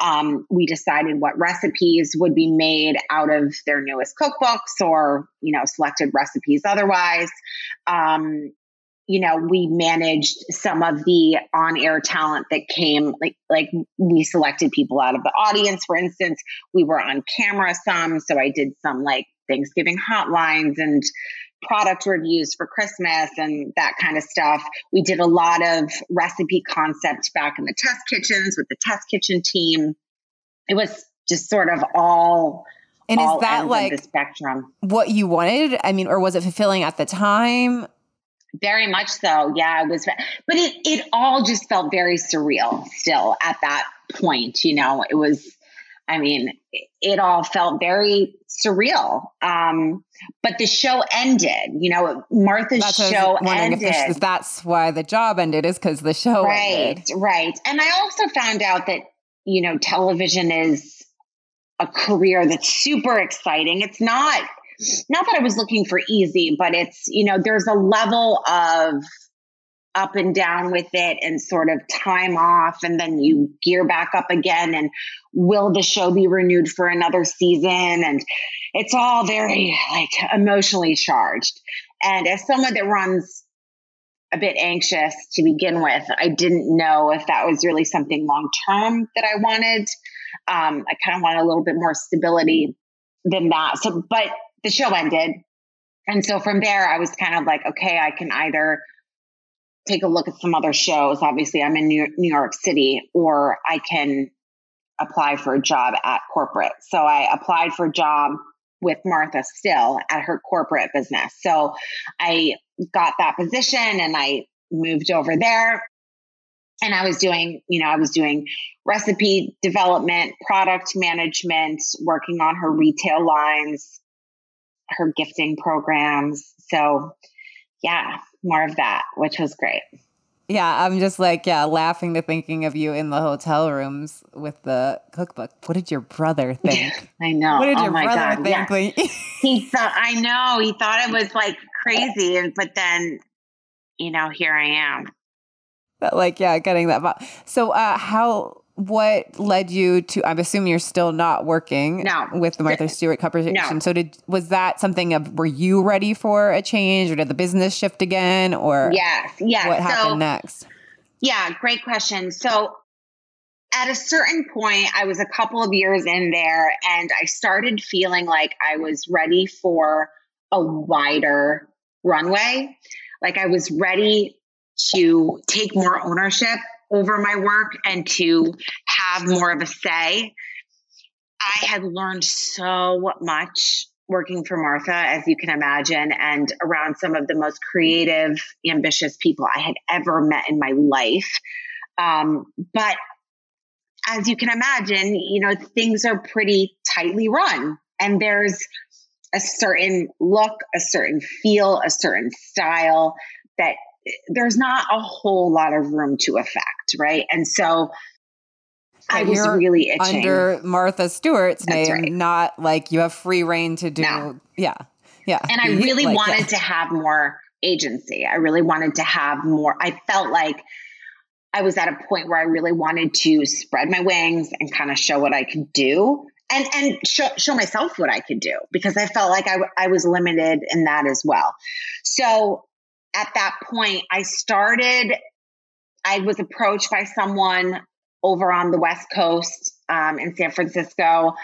Um, we decided what recipes would be made out of their newest cookbooks or, you know, selected recipes otherwise. Um, you know, we managed some of the on-air talent that came like like we selected people out of the audience, for instance. We were on camera some, so I did some like Thanksgiving hotlines and product reviews for Christmas and that kind of stuff. We did a lot of recipe concept back in the test kitchens with the test kitchen team. It was just sort of all and all is that like the spectrum what you wanted? I mean, or was it fulfilling at the time? Very much so. Yeah, it was, but it, it all just felt very surreal still at that point. You know, it was, I mean, it, all felt very surreal. Um, but the show ended, you know, Martha's That's show ended. this- that's why the job ended, is because the show right, ended. right. And I also found out that, you know, television is a career that's super exciting. It's not not that I was looking for easy, but it's, you know, there's a level of up and down with it and sort of time off and then you gear back up again and will the show be renewed for another season? And it's all very like emotionally charged. And as someone that runs a bit anxious to begin with i didn't know if that was really something long term that i wanted. Um, i kind of wanted a little bit more stability than that. So but the show ended and so from there i was kind of like okay i can either take a look at some other shows. Obviously, I'm in New York City, or I can apply for a job at corporate. So I applied for a job with Martha still at her corporate business. So I got that position and I moved over there. And I was doing, you know, I was doing recipe development, product management, working on her retail lines, her gifting programs. So, yeah, more of that, which was great. Yeah, I'm just like, yeah, laughing to thinking of you in the hotel rooms with the cookbook. What did your brother [laughs] think? I know. What did oh your brother God, think? yeah. [laughs] he thought, I know, he thought it was like crazy. And, but then, you know, here I am. But like, yeah, getting that. So, uh, how what led you to i'm assuming you're still not working no. with the martha stewart corporation. no. so did was that something of were you ready for a change or did the business shift again or yes yes. what so, happened next? yeah great question. So at a certain point i was a couple of years in there and i started feeling like i was ready for a wider runway. Like i was ready to take more ownership over my work and to have more of a say. I had learned so much working for Martha, as you can imagine, and around some of the most creative, ambitious people I had ever met in my life. Um, but as you can imagine, you know, things are pretty tightly run, and there's a certain look, a certain feel, a certain style that there's not a whole lot of room to affect, right? And so I was really itching. under Martha Stewart's That's name, right. not like you have free reign to do. No. Yeah, yeah. And I really Like, wanted yeah. to have more agency. I really wanted to have more. I felt like I was at a point where I really wanted to spread my wings and kind of show what I could do. And, and show, show myself what I could do because I felt like I, w- I was limited in that as well. So at that point, I started, I was approached by someone over on the West Coast um, in San Francisco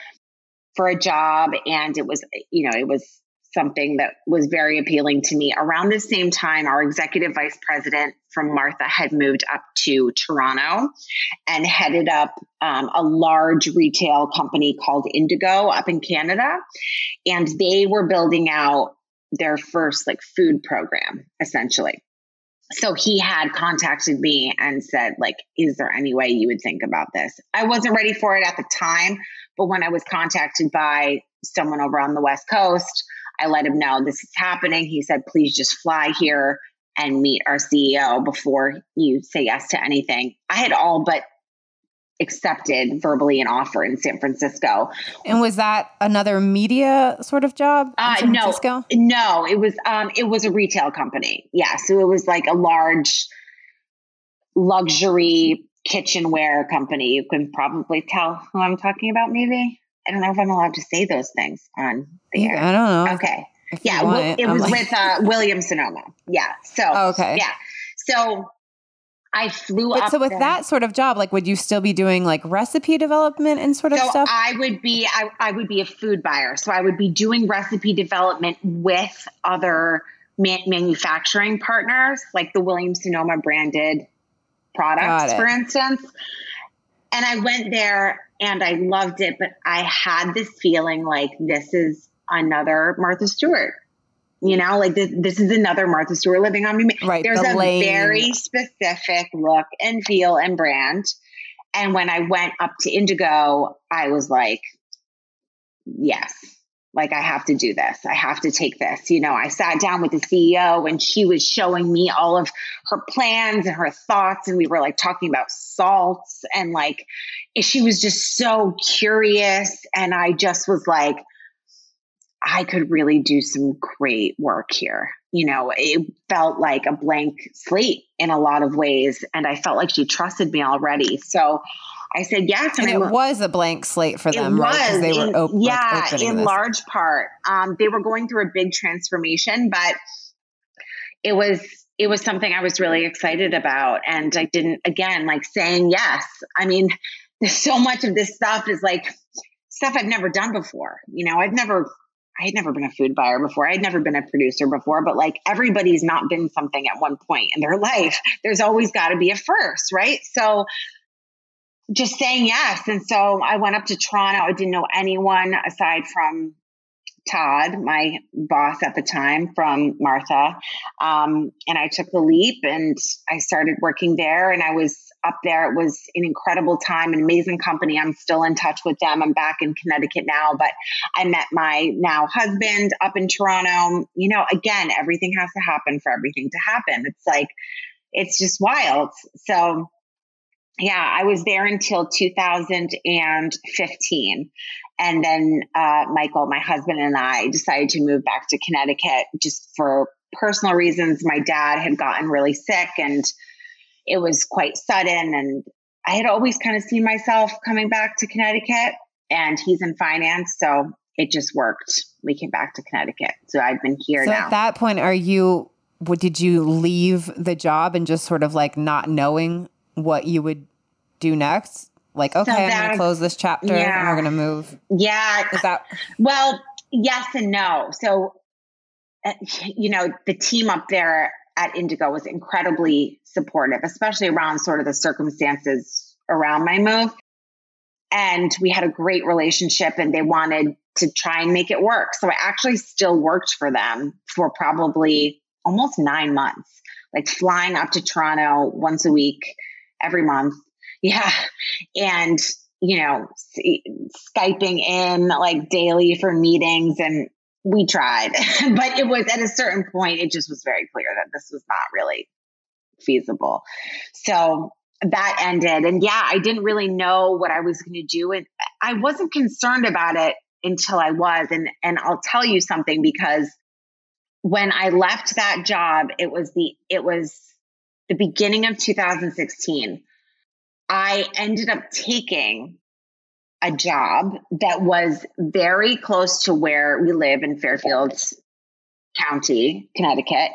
for a job. And it was, you know, it was something that was very appealing to me. Around the same time, our executive vice president from Martha had moved up to Toronto and headed up um, a large retail company called Indigo up in Canada. And they were building out their first like food program, essentially. So he had contacted me and said, like, is there any way you would think about this? I wasn't ready for it at the time, but when I was contacted by someone over on the West Coast, I let him know this is happening. He said, please just fly here and meet our CEO before you say yes to anything. I had all but accepted verbally an offer in San Francisco. And was that another media sort of job in Uh, San no, Francisco? no, it was um, it was a retail company. Yeah, so it was like a large luxury kitchenware company. You can probably tell who I'm talking about. Maybe I don't know if I'm allowed to say those things on the Yeah, air. I don't know. Okay. If Yeah, well, it I'm was like- with uh, William Sonoma. Yeah. So Oh, okay. yeah. So I flew But up. so with there. that sort of job, like, would you still be doing like recipe development and sort of so stuff? I would be I, I would be a food buyer. So I would be doing recipe development with other ma- manufacturing partners, like the Williams Sonoma branded products, for instance. And I went there and I loved it, but I had this feeling like this is another Martha Stewart. You know, like this, this is another Martha Stewart living on me. Right, There's the a lane. very specific look and feel and brand. And when I went up to Indigo, I was like, yes, like I have to do this. I have to take this. You know, I sat down with the CEO and she was showing me all of her plans and her thoughts. And we were like talking about salts and like, she was just so curious. And I just was like, I could really do some great work here. you know, it felt like a blank slate in a lot of ways. And I felt like she trusted me already. So I said yes. And, and it was a blank slate for them, right? Because they were open. Yeah, like in this. large part. Um, they were going through a big transformation, but it was it was something I was really excited about. And I didn't again like saying yes. I mean, there's so much of this stuff is like stuff I've never done before. You know, I've never I had never been a food buyer before. I'd never been a producer before, but like everybody's not been something at one point in their life. There's always got to be a first, right? So just saying yes. And so I went up to Toronto. I didn't know anyone aside from Todd, my boss at the time from Martha. Um, and I took the leap and I started working there. And I was up there. It was an incredible time, an amazing company. I'm still in touch with them. I'm back in Connecticut now, but I met my now husband up in Toronto. You know, again, everything has to happen for everything to happen. It's like, it's just wild. So, yeah, I was there until 2015. And then uh, Michael, my husband, and I decided to move back to Connecticut just for personal reasons. My dad had gotten really sick and it was quite sudden. And I had always kind of seen myself coming back to Connecticut, and he's in finance. So it just worked. We came back to Connecticut. So I've been here so now. at that point, are you, what, did you leave the job and just sort of like not knowing what you would do next? like okay so i'm gonna close this chapter yeah. and we're gonna move yeah is that well yes and no so uh, you know the team up there at indigo was incredibly supportive especially around sort of the circumstances around my move. And we had a great relationship and they wanted to try and make it work. So i actually still worked for them for probably almost nine months like flying up to toronto once a week every month. [laughs] Yeah. And, you know, Skyping in like daily for meetings and we tried, [laughs] but it was at a certain point, it just was very clear that this was not really feasible. So that ended. And yeah, I didn't really know what I was going to do. And I wasn't concerned about it until I was. And, and I'll tell you something because when I left that job, it was the, it was the beginning of 2016. I ended up taking a job that was very close to where we live in Fairfield County, Connecticut,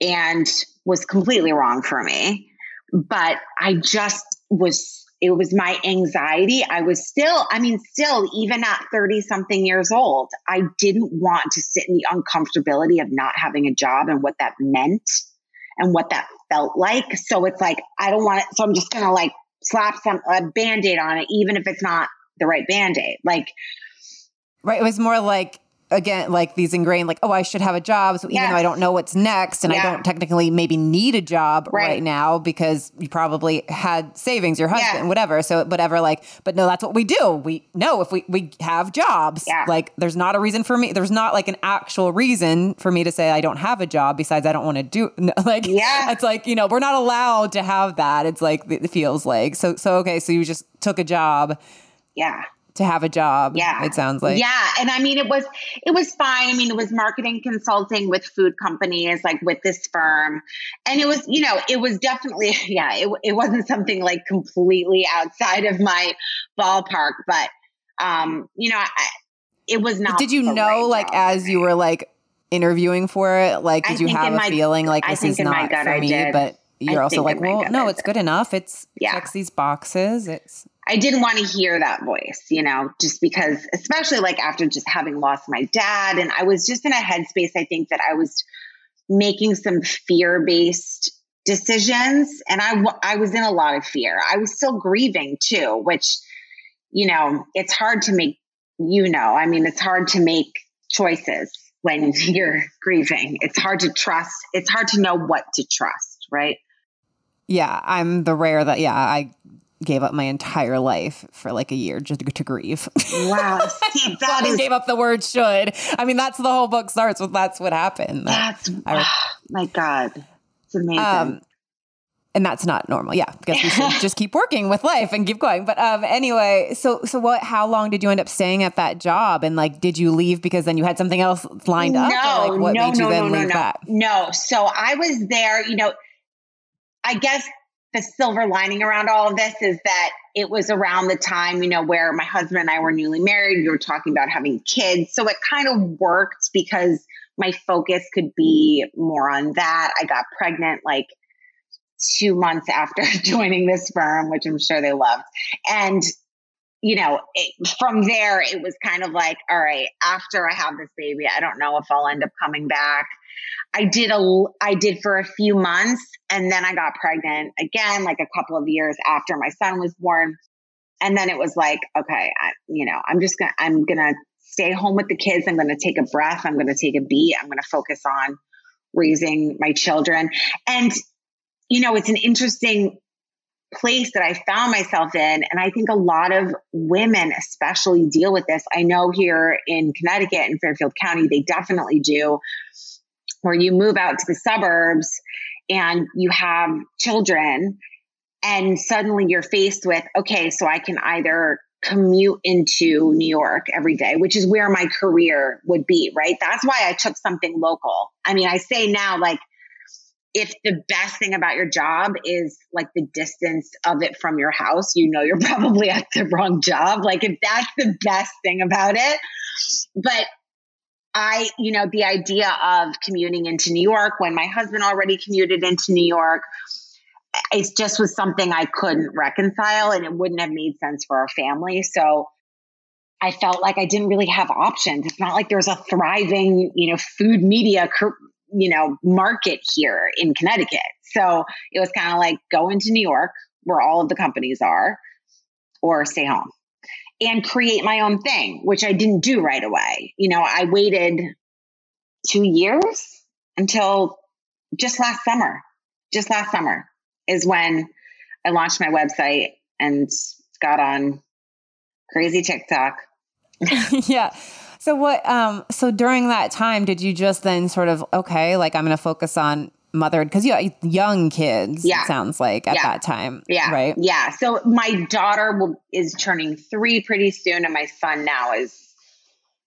and was completely wrong for me. But I just was, it was my anxiety. I was still, I mean, still, even at 30 something years old, I didn't want to sit in the uncomfortability of not having a job and what that meant and what that felt like. So it's like, I don't want it. So I'm just going to like slap some a band-aid on it even if it's not the right band-aid like right it was more like again like these ingrained like oh i should have a job so even though i don't know what's next and yeah. i don't technically maybe need a job right. right. now because you probably had savings your husband yeah. whatever so whatever like but no that's what we do we know if we we have jobs yeah. like there's not a reason for me there's not like an actual reason for me to say i don't have a job besides i don't want to do [laughs] like yeah it's like you know we're not allowed to have that it's like it feels like so so okay so you just took a job yeah to have a job. Yeah. It sounds like. Yeah. And I mean, it was, it was fine. I mean, it was marketing consulting with food companies, like with this firm. And it was, you know, it was definitely, [laughs] yeah, it, it wasn't something like completely outside of my ballpark, but, um, you know, I, it was not. Did you know, right like, as you were like interviewing for it, like, did I you have a my, feeling like this is not for me, but you're I also like, well, no, it's good enough. It's yeah. checks these boxes. It's I didn't want to hear that voice, you know, just because, especially like after just having lost my dad. And I was just in a headspace, I think that I was making some fear based decisions. And I, I was in a lot of fear. I was still grieving too, which, you know, it's hard to make, you know, I mean, it's hard to make choices when [laughs] you're grieving. It's hard to trust. It's hard to know what to trust, right? Yeah, I'm the rare that, yeah, I gave up my entire life for like a year just to, to grieve. Wow. [laughs] See, that is... gave up the word should. I mean, that's the whole book starts with that's what happened. That's, I, oh [sighs] my God. It's amazing. Um, and that's not normal. Yeah, because we should just keep working with life and keep going. But um, anyway, so so what? How long did you end up staying at that job? And like, did you leave because then you had something else lined up? No, like, what no, made you no, then no, leave no, that? no. So I was there. You know, I guess the silver lining around all of this is that it was around the time, you know, where my husband and I were newly married. We were talking about having kids, so it kind of worked because my focus could be more on that. I got pregnant like two months after [laughs] joining this firm, which I'm sure they loved. And, you know, it, from there, it was kind of like, all right, after I have this baby, I don't know if I'll end up coming back. I did a, I did for a few months and then I got pregnant again, like a couple of years after my son was born. And then it was like, okay, I, you know, I'm just gonna, I'm gonna stay home with the kids. I'm gonna take a breath. I'm gonna take a beat. I'm gonna focus on raising my children. And you know, it's an interesting place that I found myself in. And I think a lot of women, especially, deal with this. I know here in Connecticut and Fairfield County, they definitely do, where you move out to the suburbs and you have children, and suddenly you're faced with, okay, so I can either commute into New York every day, which is where my career would be, right? That's why I took something local. I mean, I say now, like, if the best thing about your job is like the distance of it from your house, you know you're [laughs] probably at the wrong job. Like if that's the best thing about it. But I, you know, the idea of commuting into New York when my husband already commuted into New York, it just was something I couldn't reconcile and it wouldn't have made sense for our family. So I felt like I didn't really have options. It's not like there's a thriving, you know, food media you know, market here in Connecticut. So it was kind of like go into New York, where all of the companies are, or stay home and create my own thing, which I didn't do right away. You know, I waited two years until just last summer. Just last summer is when I launched my website and got on crazy TikTok. [laughs] yeah. So what um so during that time did you just then sort of okay, like I'm going to focus on mothered because you have young kids yeah. sounds like at yeah. that time yeah right yeah so my daughter will, is turning three pretty soon and my son now is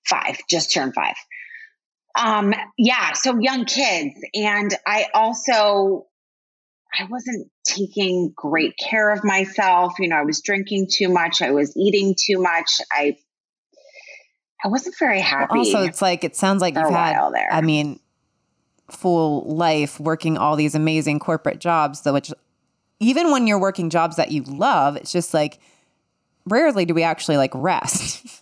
five just turned five um yeah so young kids and i also i wasn't taking great care of myself you know i was drinking too much i was eating too much i I wasn't very happy. Well, also, it's like it sounds like you've had. There. I mean, full life working all these amazing corporate jobs, though. Which even when you're working jobs that you love, it's just like rarely do we actually like rest. [laughs]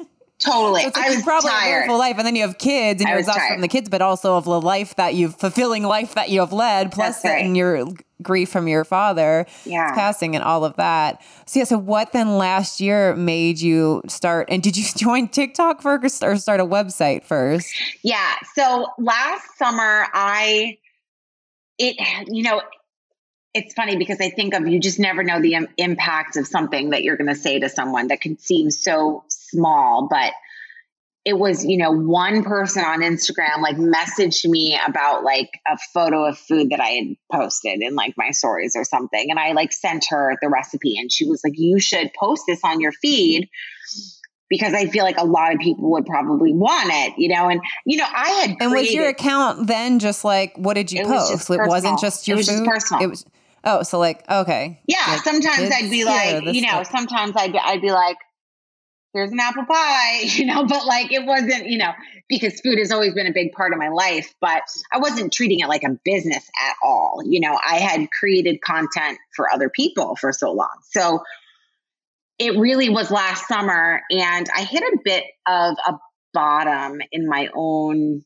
Totally. So it's like I was probably tired. a beautiful life, and then you have kids, and you're exhausted tired. from the kids, but also of the life that you've fulfilling life that you have led, plus right. and your grief from your father yeah. passing and all of that. So yeah. So what then last year made you start? And did you [laughs] join TikTok first or start a website first? Yeah. So last summer, I it you know it's funny because I think of you just never know the Im- impact of something that you're going to say to someone that can seem so small, but it was, you know, one person on Instagram like messaged me about like a photo of food that I had posted in like my stories or something. And I like sent her the recipe and she was like, you should post this on your feed because I feel like a lot of people would probably want it, you know. And you know, I had and was your account then just like what did you it post? Was it wasn't just your it was food. Just personal. It was Oh, so like okay. Yeah, like, sometimes I'd be like, you know, sometimes I'd be, I'd be like, here's an apple pie, [laughs] you know, but like it wasn't, you know, because food has always been a big part of my life, but I wasn't treating it like a business at all. You know, I had created content for other people for so long. So it really was last summer and I hit a bit of a bottom in my own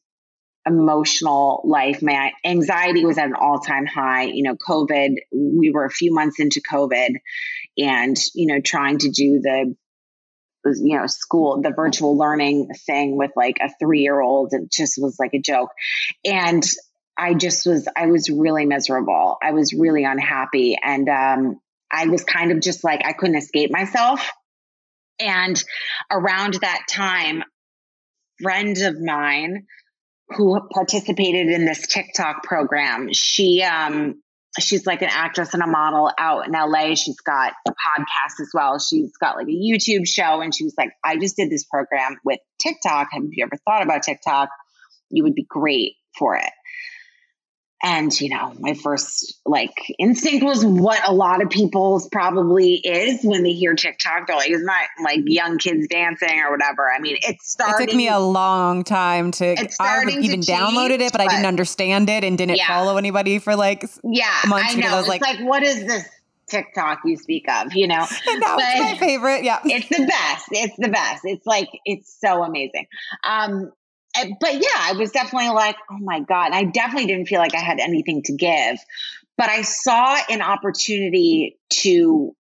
emotional life. My anxiety was at an all time high. You know, COVID, we were a few months into COVID and, you know, trying to do the, you know, school, the virtual learning thing with like a three year old. It just was like a joke. And I just was, I was really miserable. I was really unhappy. And, um, I was kind of just like, I couldn't escape myself. And around that time, friend of mine who participated in this TikTok program, she um, she's like an actress and a model out in LA. She's got a podcast as well. She's got like a YouTube show. And she was like, I just did this program with TikTok. Have you ever thought about TikTok? You would be great for it. And, you know, my first like instinct was what a lot of people's probably is when they hear TikTok. They're like, it's not like young kids dancing or whatever. I mean, it's starting. It took me a long time to, I even to downloaded it, but, but, I didn't understand it and didn't yeah. follow anybody for like yeah, months I know. I was like, like, what is this TikTok you speak of, you know. [laughs] And that my favorite. Yeah. It's the best. It's the best. It's like it's so amazing. Um but yeah, I was definitely like, oh my God. I definitely didn't feel like I had anything to give. But I saw an opportunity to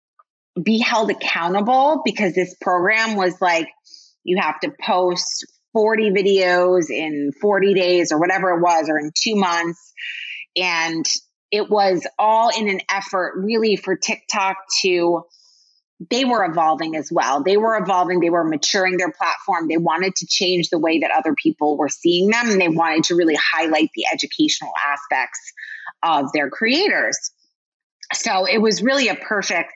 be held accountable because this program was like, you have to post 40 videos in 40 days or whatever it was, or in two months. And it was all in an effort really for TikTok to they were evolving as well. They were evolving, they were maturing their platform. They wanted to change the way that other people were seeing them, and they wanted to really highlight the educational aspects of their creators. So it was really a perfect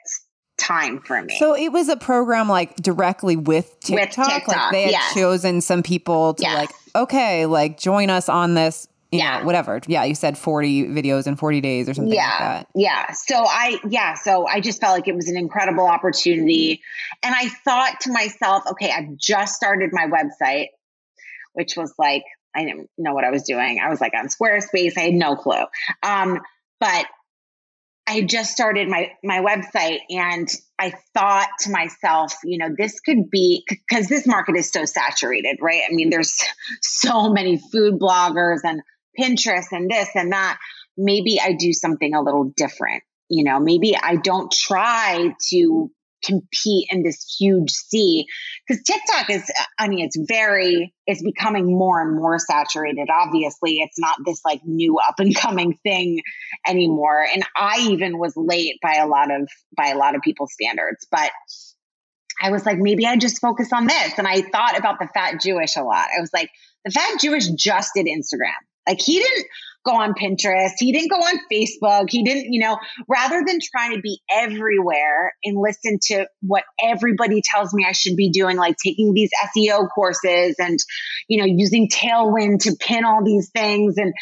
time for me. So it was a program like directly with TikTok. With TikTok like they had yes. chosen some people to yes. like, okay, like join us on this yeah. Know, whatever. Yeah, you said 40 videos in 40 days or something yeah. Like yeah. So I yeah, so I just felt like it was an incredible opportunity. And I thought to myself, okay, I've just started my website, which was like I didn't know what I was doing. I was like on Squarespace, I had no clue. Um, but I just started my my website and I thought to myself, you know, this could be because this market is so saturated, right? I mean, there's so many food bloggers and Pinterest and this and that. Maybe I do something a little different. You know, maybe I don't try to compete in this huge sea because TikTok is, uh, I mean, it's very, it's becoming more and more saturated. Obviously, it's not this like new up and coming thing anymore. And I even was late by a lot of, by a lot of people's standards, but I was like, maybe I just focus on this. And I thought about the fat Jewish a lot. I was like, the fat Jewish just did Instagram. Like he didn't go on Pinterest. He didn't go on Facebook. He didn't, you know, rather than trying to be everywhere and listen to what everybody tells me I should be doing, like taking these SEO courses and, you know, using Tailwind to pin all these things. And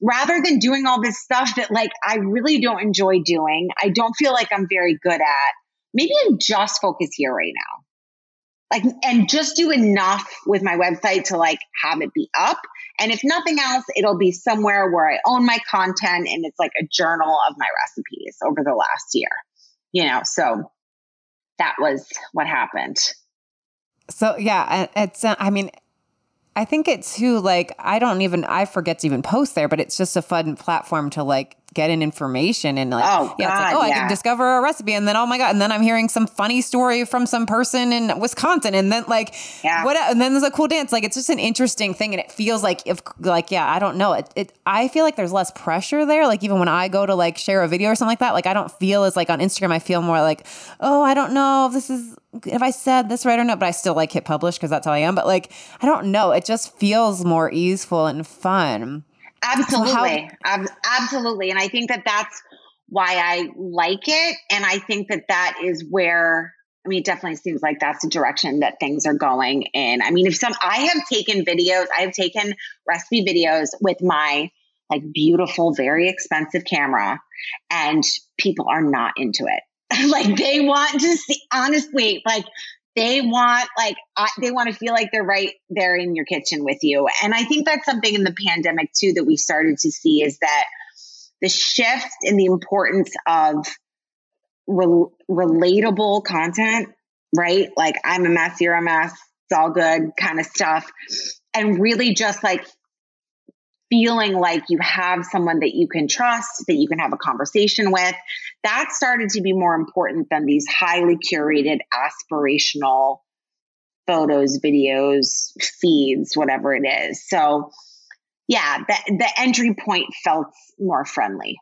rather than doing all this stuff that like I really don't enjoy doing, I don't feel like I'm very good at, maybe I just focus here right now like and just do enough with my website to like have it be up and if nothing else it'll be somewhere where i own my content and it's like a journal of my recipes over the last year you know? So that was what happened. So yeah it's uh, i mean I think it's too like I don't even I forget to even post there, but it's just a fun platform to like get in information and like oh, yeah, God, it's like, oh, yeah. I can discover a recipe and then oh my god, and then I'm hearing some funny story from some person in Wisconsin, and then like yeah. what and then there's a cool dance. Like it's just an interesting thing, and it feels like if like yeah, I don't know it. It I feel like there's less pressure there. Like even when I go to like share a video or something like that, like I don't feel as like on Instagram. I feel more like oh I don't know if this is if I said this right or not, but I still like hit publish because that's how I am. But like I don't know, it just feels more easeful and fun. Absolutely. So how- absolutely. And I think that that's why I like it. And I think that that is where, I mean, it definitely seems like that's the direction that things are going in. I mean, if some, I have taken videos, I have taken recipe videos with my like beautiful, very expensive camera, and people are not into it. [laughs] like they want to see, honestly, like they want like uh, they want to feel like they're right there in your kitchen with you. And i think that's something in the pandemic too that we started to see is that the shift in the importance of re- relatable content right? Like i'm a mess you're a mess it's all good kind of stuff. And really just like feeling like you have someone that you can trust, that you can have a conversation with, that started to be more important than these highly curated, aspirational photos, videos, feeds, whatever it is. So, yeah, the, the entry point felt more friendly.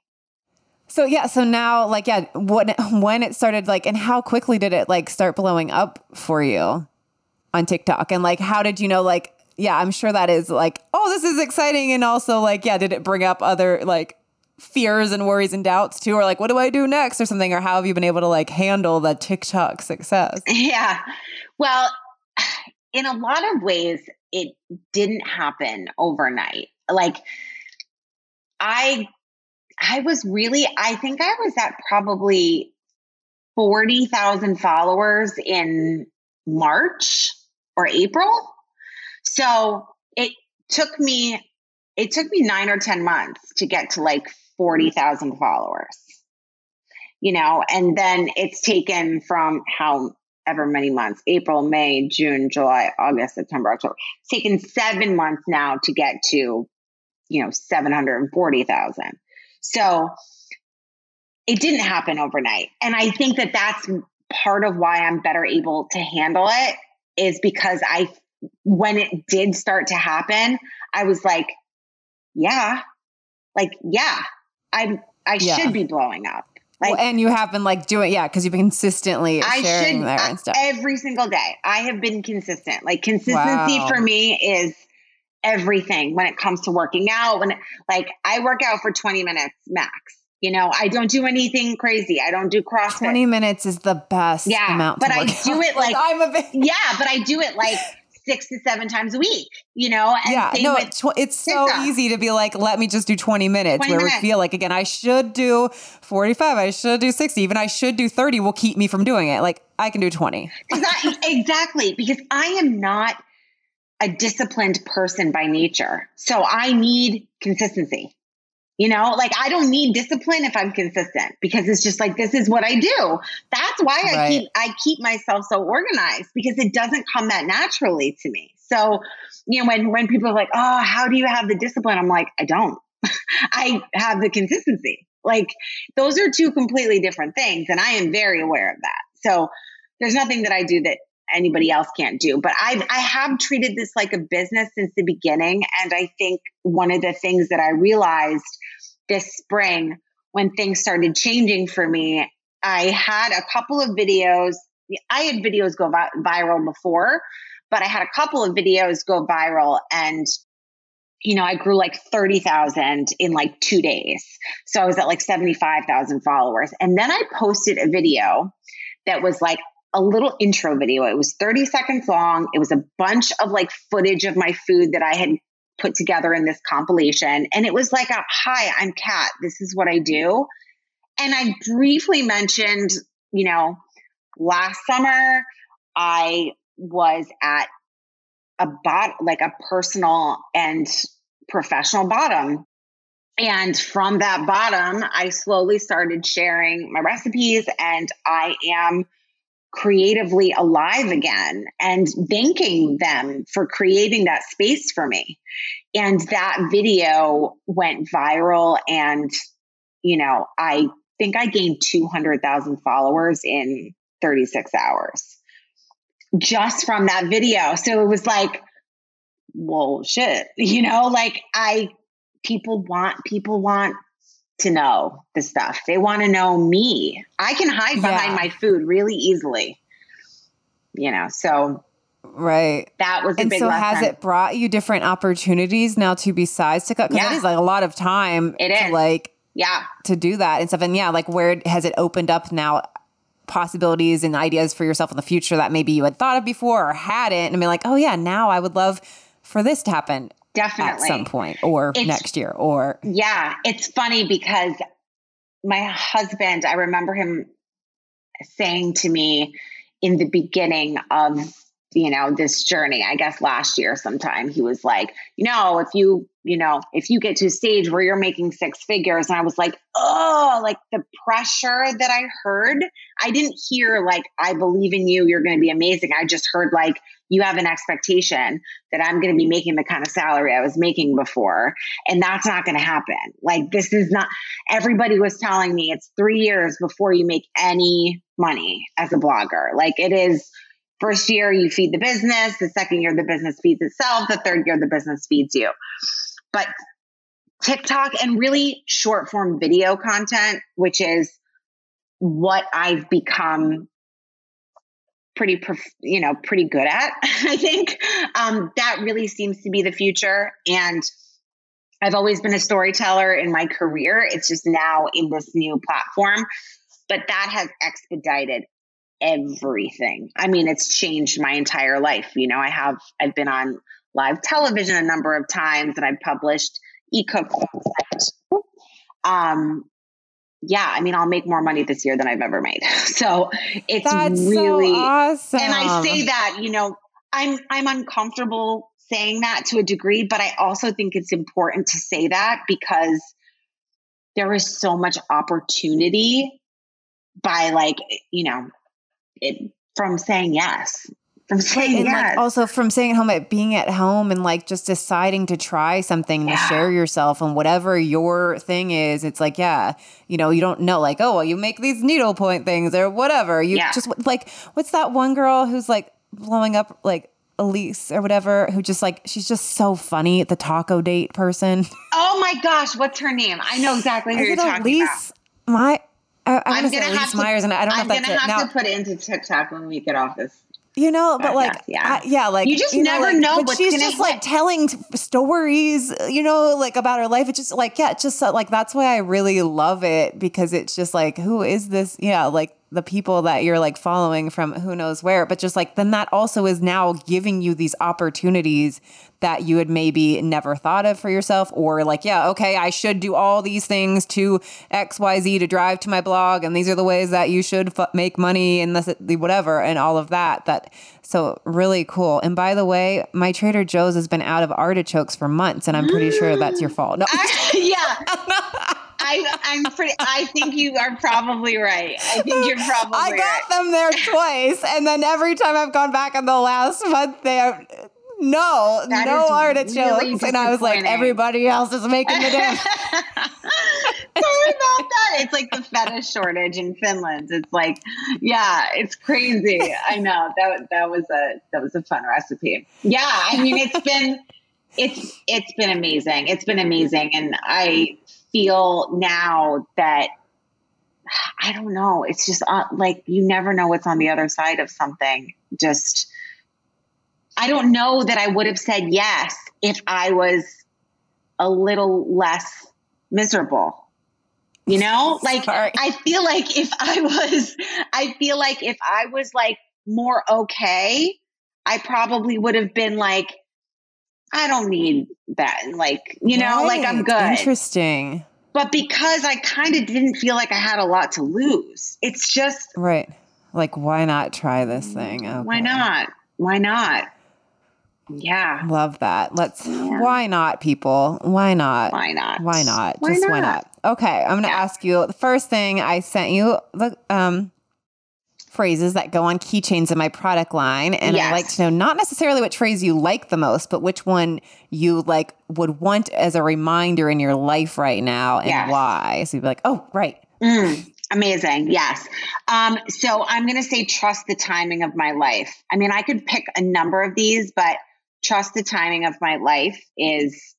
So yeah, so now like yeah, what when it started like and how quickly did it like start blowing up for you on TikTok and like how did you know like yeah, I'm sure that is like, oh, this is exciting. And also, like, yeah, did it bring up other like fears and worries and doubts too, or like, what do I do next or something? Or how have you been able to like handle the TikTok success? [laughs] Yeah. Well, in a lot of ways, it didn't happen overnight. Like, I I was really, I think I was at probably 40,000 followers in March or April. So it took me, it took me nine or 10 months to get to like 40,000 followers, you know, and then it's taken from however many months April, May, June, July, August, September, October. It's taken seven months now to get to, you know, 740,000. So it didn't happen overnight. And I think that that's part of why I'm better able to handle it is because I, when it did start to happen, I was like, yeah, like, yeah, I'm, I yeah. should be blowing up. Like, well, and you have been like doing, yeah, because you've been consistently I sharing should, there uh, and stuff. Every single day. I have been consistent. Like consistency wow. for me is everything when it comes to working out. When like I work out for 20 minutes max. You know, I don't do anything crazy. I don't do CrossFit. 20 minutes is the best yeah, amount. But I do it [laughs] like, like I'm a bit [laughs] Yeah, but I do it like six to seven times a week, you know? And yeah, no, tw- it's so easy to be like, let me just do 20 minutes 20 where minutes. we feel like, again, I should do 45, I should do 60, even I should do 30 will keep me from doing it. Like, I can do 20. exactly, because I am not a disciplined person by nature. So I need consistency. You know, like I don't need discipline if I'm consistent because it's just like this is what I do. That's why right. I keep I keep myself so organized because it doesn't come that naturally to me. So, you know, when when people are like, "Oh, how do you have the discipline?" I'm like, "I don't. [laughs] I have the consistency." Like those are two completely different things and I am very aware of that. So, there's nothing that I do that anybody else can't do. But I I have treated this like a business since the beginning, and I think one of the things that I realized this spring when things started changing for me, I had a couple of videos. I had videos go vi- viral before, but I had a couple of videos go viral and you know, I grew like 30,000 in like two days. So I was at like 75,000 followers. And then I posted a video that was like a little intro video. It was 30 seconds long. It was a bunch of like footage of my food that I had put together in this compilation. And it was like a hi, I'm Kat. This is what I do. And I briefly mentioned, you know, last summer I was at a bot like a personal and professional bottom. And from that bottom, I slowly started sharing my recipes and I am creatively alive again and thanking them for creating that space for me. And that video went viral and you know, I think I gained 200,000 followers in 36 hours just from that video. So it was like, well, shit, [laughs] you know, like I, people want, people want to know the stuff. They want to know me. I can hide behind yeah. my food really easily. You know, so right. That was and so has it brought you different opportunities now to besides to cut? Because yeah. it is like a lot of time. It is like yeah to do that and stuff. And yeah, like where has it opened up now? possibilities and ideas for yourself in the future that maybe you had thought of before or hadn't and be like, oh yeah, now I would love for this to happen definitely at some point or it's, next year or yeah it's funny because my husband i remember him saying to me in the beginning of you know this journey i guess last year sometime he was like you know if you you know if you get to a stage where you're making six figures and i was like oh like the pressure that i heard i didn't hear like i believe in you you're going to be amazing i just heard like you have an expectation that I'm going to be making the kind of salary I was making before. And that's not going to happen. Like, this is not, everybody was telling me it's three years before you make any money as a blogger. Like, it is first year you feed the business, the second year the business feeds itself, the third year the business feeds you. But TikTok and really short form video content, which is what I've become pretty, you know, pretty good at. [laughs] I think um, that really seems to be the future. And I've always been a storyteller in my career. It's just now in this new platform, but that has expedited everything. I mean, it's changed my entire life. You know, I have I've been on live television a number of times and I've published e-cookbooks. Um yeah, I mean, I'll make more money this year than I've ever made. [laughs] So it's That's really so awesome. And I say that, you know, I'm I'm uncomfortable saying that to a degree, but I also think it's important to say that because there is so much opportunity by like, you know, it, from saying yes from saying yes. like also from staying at home at being at home and like just deciding to try something Yeah. to share yourself and whatever your thing is it's like yeah you know you don't know like oh well you make these needlepoint things or whatever you Yeah. just like what's that one girl who's like blowing up like Elyse or whatever who just like she's just so funny the taco date person oh my gosh, what's her name? I know exactly [laughs] who is you're it talking about. Elyse my I, I I'm gonna have to- Myers and I don't know I'm if that's gonna it have now to put it into TikTok when we get off this. You know, but like, yeah. I- yeah, like You just know, never like- know But she's just like telling t- stories, you know, like about her life. It's just like, yeah, it's just so, like that's why I really love it because it's just like, who is this? Yeah, like the people that you're like following from who knows where. But just like then that also is now giving you these opportunities that you had maybe never thought of for yourself, or like, yeah, okay, I should do all these things to X, Y, Z to drive to my blog, and these are the ways that you should f- make money and this, the whatever, and all of that. That so really cool. And by the way, my Trader Joe's has been out of artichokes for months, and I'm pretty sure that's your fault. No, yeah. [laughs] I, I'm pretty. I think you are probably right. I think you're probably right. I right. got them there twice, and then every time I've gone back in the last month, they are no, That no artichokes, really and I was like, everybody else is making the damn. [laughs] [laughs] Sorry about that. It's like the feta shortage in Finland. It's like, yeah, it's crazy. I know that that was a that was a fun recipe. Yeah, I mean, it's been it's it's been amazing. It's been amazing, and I feel now that I don't know. It's just uh, like you never know what's on the other side of something. Just I don't know that I would have said yes if I was a little less miserable. You know, [laughs] like Sorry. I feel like if I was, I feel like if I was like more okay, I probably would have been like, I don't need that. Like, you know, like I'm good. Interesting, But because I kind of didn't feel like I had a lot to lose, it's just, right? Like, why not try this thing? why not? Why not? Yeah. Love that. Let's. Yeah. Why not, people? Why not? Why not? Why not? Why Just why not? not? Okay, I'm going to Yeah. ask you the first thing I sent you the um phrases that go on keychains in my product line and I Yes. like to know not necessarily which phrase you like the most, but which one you like would want as a reminder in your life right now and Yes. why. So you'd be like, "Oh, right." Mm, amazing. Yes. Um, so I'm going to say trust the timing of my life. I mean, I could pick a number of these, but trust the timing of my life is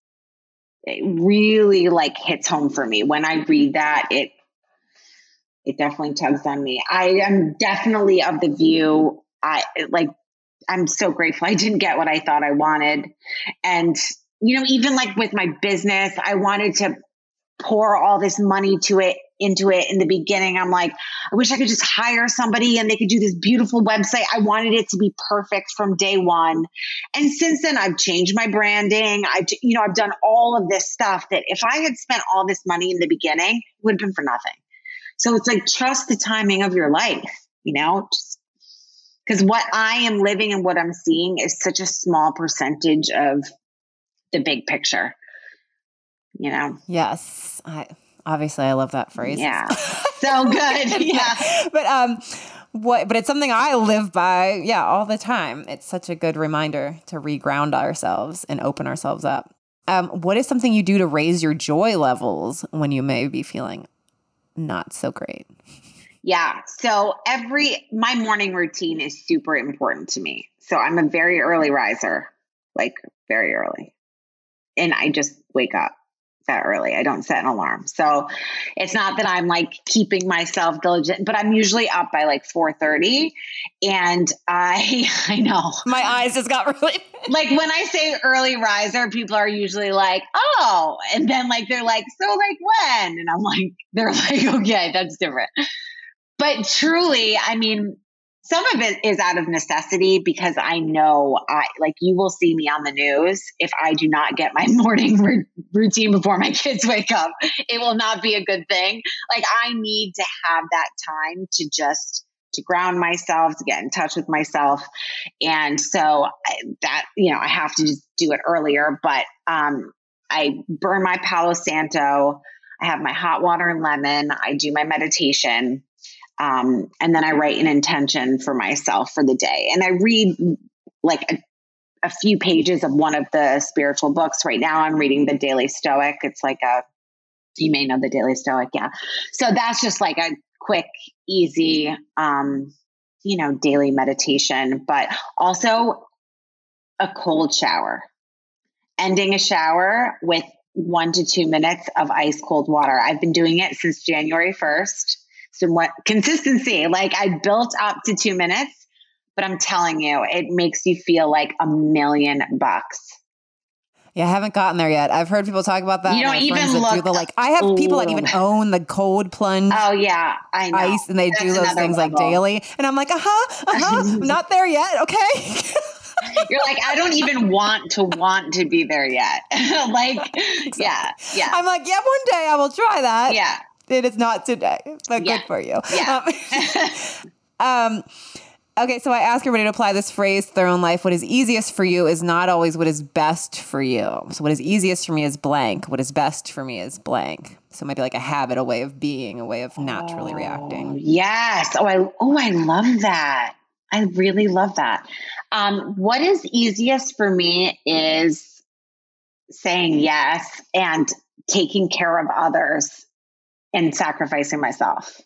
really like hits home for me. When I read that, it it definitely tugs on me. I am definitely of the view I like I'm so grateful I didn't get what I thought I wanted. And you know, even like with my business, I wanted to pour all this money to it into it in the beginning. I'm like, I wish I could just hire somebody and they could do this beautiful website. I wanted it to be perfect from day one. And since then I've changed my branding. I you know, I've done all of this stuff that if I had spent all this money in the beginning, it would have been for nothing. So it's like trust the timing of your life, you know? Because what I am living and what I'm seeing is such a small percentage of the big picture. You know? Yes. I obviously I love that phrase. Yeah. [laughs] So good. [laughs] Yeah. but um what but it's something I live by, yeah, all the time. It's such a good reminder to reground ourselves and open ourselves up. Um, what is something you do to raise your joy levels when you may be feeling not so great? Yeah. So every, my morning routine is super important to me. So I'm a very early riser, like very early. And I just wake up that early. I don't set an alarm. So it's not that I'm like keeping myself diligent, but I'm usually up by like 4:30 and I [laughs] I know. My eyes just got really [laughs] like when I say early riser, people are usually like, oh, and then like they're like, so like when? And I'm like, they're [laughs] like, okay, that's different. But truly, I mean, some of it is out of necessity because I know I like you will see me on the news if I do not get my [laughs] morning r- routine before my kids wake up. It will not be a good thing. Like I need to have that time to just to ground myself, to get in touch with myself. And so I, that, you know, I have to just do it earlier, but um I burn my Palo Santo. I have my hot water and lemon. I do my meditation um, and then I write an intention for myself for the day. And I read like a, a few pages of one of the spiritual books. Right now, I'm reading the Daily Stoic. It's like a, you may know the Daily Stoic, yeah. So that's just like a quick, easy, um, you know, daily meditation, but also a cold shower. Ending a shower with one to two minutes of ice cold water. I've been doing it since January 1st somewhat consistency. Like I built up to two minutes, but I'm telling you, it makes you feel like a million bucks. Yeah, I haven't gotten there yet. I've heard people talk about that. You don't even look. do the, like I have people that even own the cold plunge. Oh yeah, I know. Ice, and they That's do those things level. like daily, and I'm like, uh huh, uh huh, I'm [laughs] not there yet. Okay. You're like, I don't even want to want to be there yet. [laughs] like, [laughs] yeah, yeah. I'm like, yeah, one day I will try that. Yeah. It is not today, but Yeah. good for you. Yeah. Um, [laughs] um, okay, so I ask everybody to apply this phrase to their own life. What is easiest for you is not always what is best for you. So, what is easiest for me is blank. What is best for me is blank. So, it might be like a habit, a way of being, a way of naturally reacting. Yes. Oh, I oh, I love that. I really love that. Um, what is easiest for me is saying yes and taking care of others and sacrificing myself.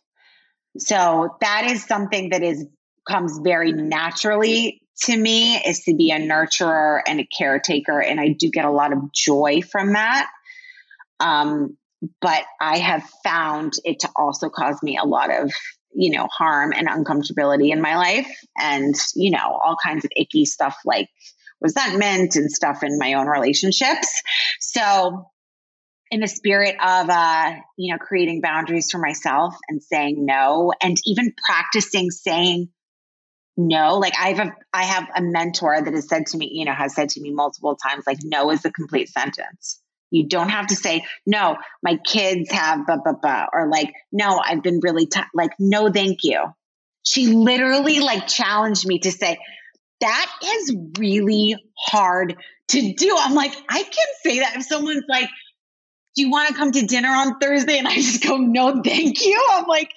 So that is something that is comes very naturally to me is to be a nurturer and a caretaker and I do get a lot of joy from that. Um, but I have found it to also cause me a lot of, you know, harm and uncomfortability in my life and, you know, all kinds of icky stuff like resentment and stuff in my own relationships. So, in the spirit of uh, you know, creating boundaries for myself and saying no and even practicing saying no. Like i have a i have a mentor that has said to me you know has said to me multiple times like no is a complete sentence. You don't have to say no my kids have blah blah blah or like no i've been really t-. like no thank you. She literally like challenged me to say that is really hard to do. I'm like i can say that if someone's like do you want to come to dinner on thursday and i just go no thank you i'm like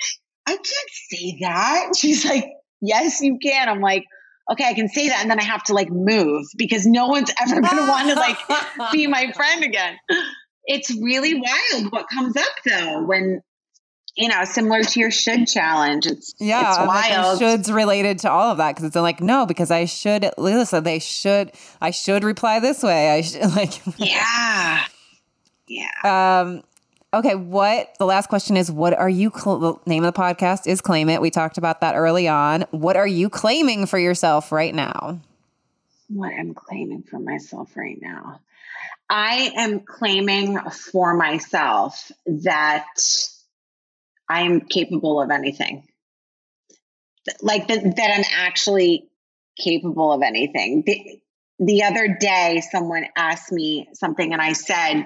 i can't say that she's like yes you can i'm like okay i can say that and then i have to like move because no one's ever going [laughs] to want to like be my friend again it's really wild what comes up though when you know similar to your should challenge it's Yeah, it's I'm like, wild shoulds related to all of that because it's like no, because I should. Listen, they should. I should reply this way. I should [laughs] like. yeah yeah Um, okay, what the last question is? What are you? Cl- the name of the podcast is "Claim It." We talked about that early on. What are you claiming for yourself right now? what I'm claiming for myself right now. I am claiming for myself that I am capable of anything. Like that, that I'm actually capable of anything. The, the other day, someone asked me something, and I said,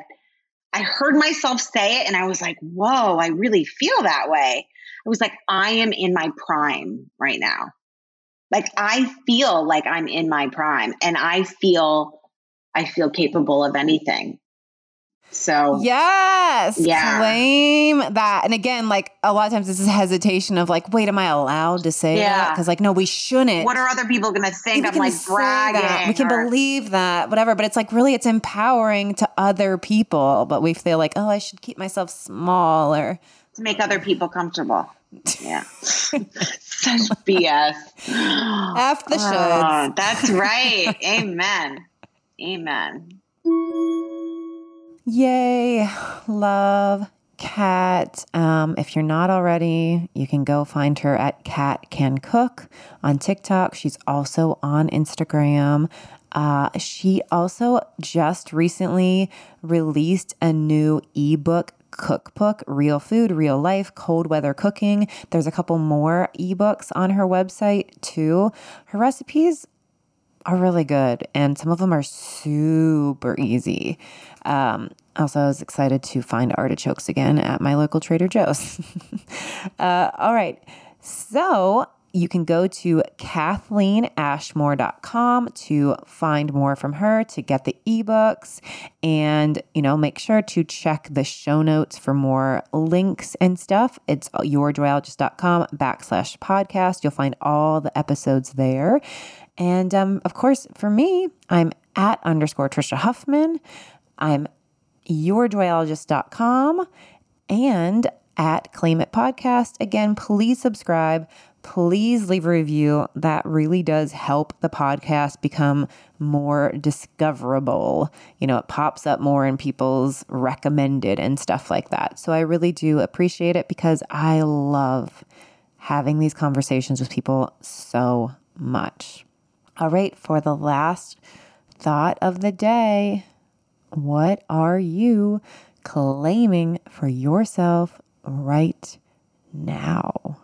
I heard myself say it, and I was like, whoa, I really feel that way. I was like, I am in my prime right now. Like I feel like I'm in my prime and I feel I feel capable of anything. So Yes, Yeah. claim that. And again, like a lot of times, this is hesitation of like, wait, am I allowed to say that? Yeah. Because like, no, we shouldn't. what are other people going to think? we I'm can like that. bragging. We can or- believe that, whatever. But it's like really, it's empowering to other people. But we feel like, oh, I should keep myself smaller to make other people comfortable. Yeah. [laughs] Such BS. F the Oh, that's right. [laughs] Amen. Amen. Yay, love Kat. Um, if you're not already, you can go find her at Kat Can Cook on TikTok. She's also on Instagram. Uh, she also just recently released a new ebook cookbook, Real Food, Real Life, Cold Weather Cooking. There's a couple more ebooks on her website too. Her recipes are really good, and some of them are super easy. Um, also, I was excited to find artichokes again at my local Trader Joe's. [laughs] uh, all right. So you can go to kathleenashmore.com to find more from her, to get the ebooks, and, you know, make sure to check the show notes for more links and stuff. It's yourjoyologist.com backslash podcast. You'll find all the episodes there. And um, of course, for me, I'm at underscore Trisha Huffman. I'm yourjoyologist.com and at Claim It Podcast. Again, please subscribe. Please leave a review. That really does help the podcast become more discoverable. You know, it pops up more in people's recommended and stuff like that. So I really do appreciate it because I love having these conversations with people so much. All right, for the last thought of the day, what are you claiming for yourself right now?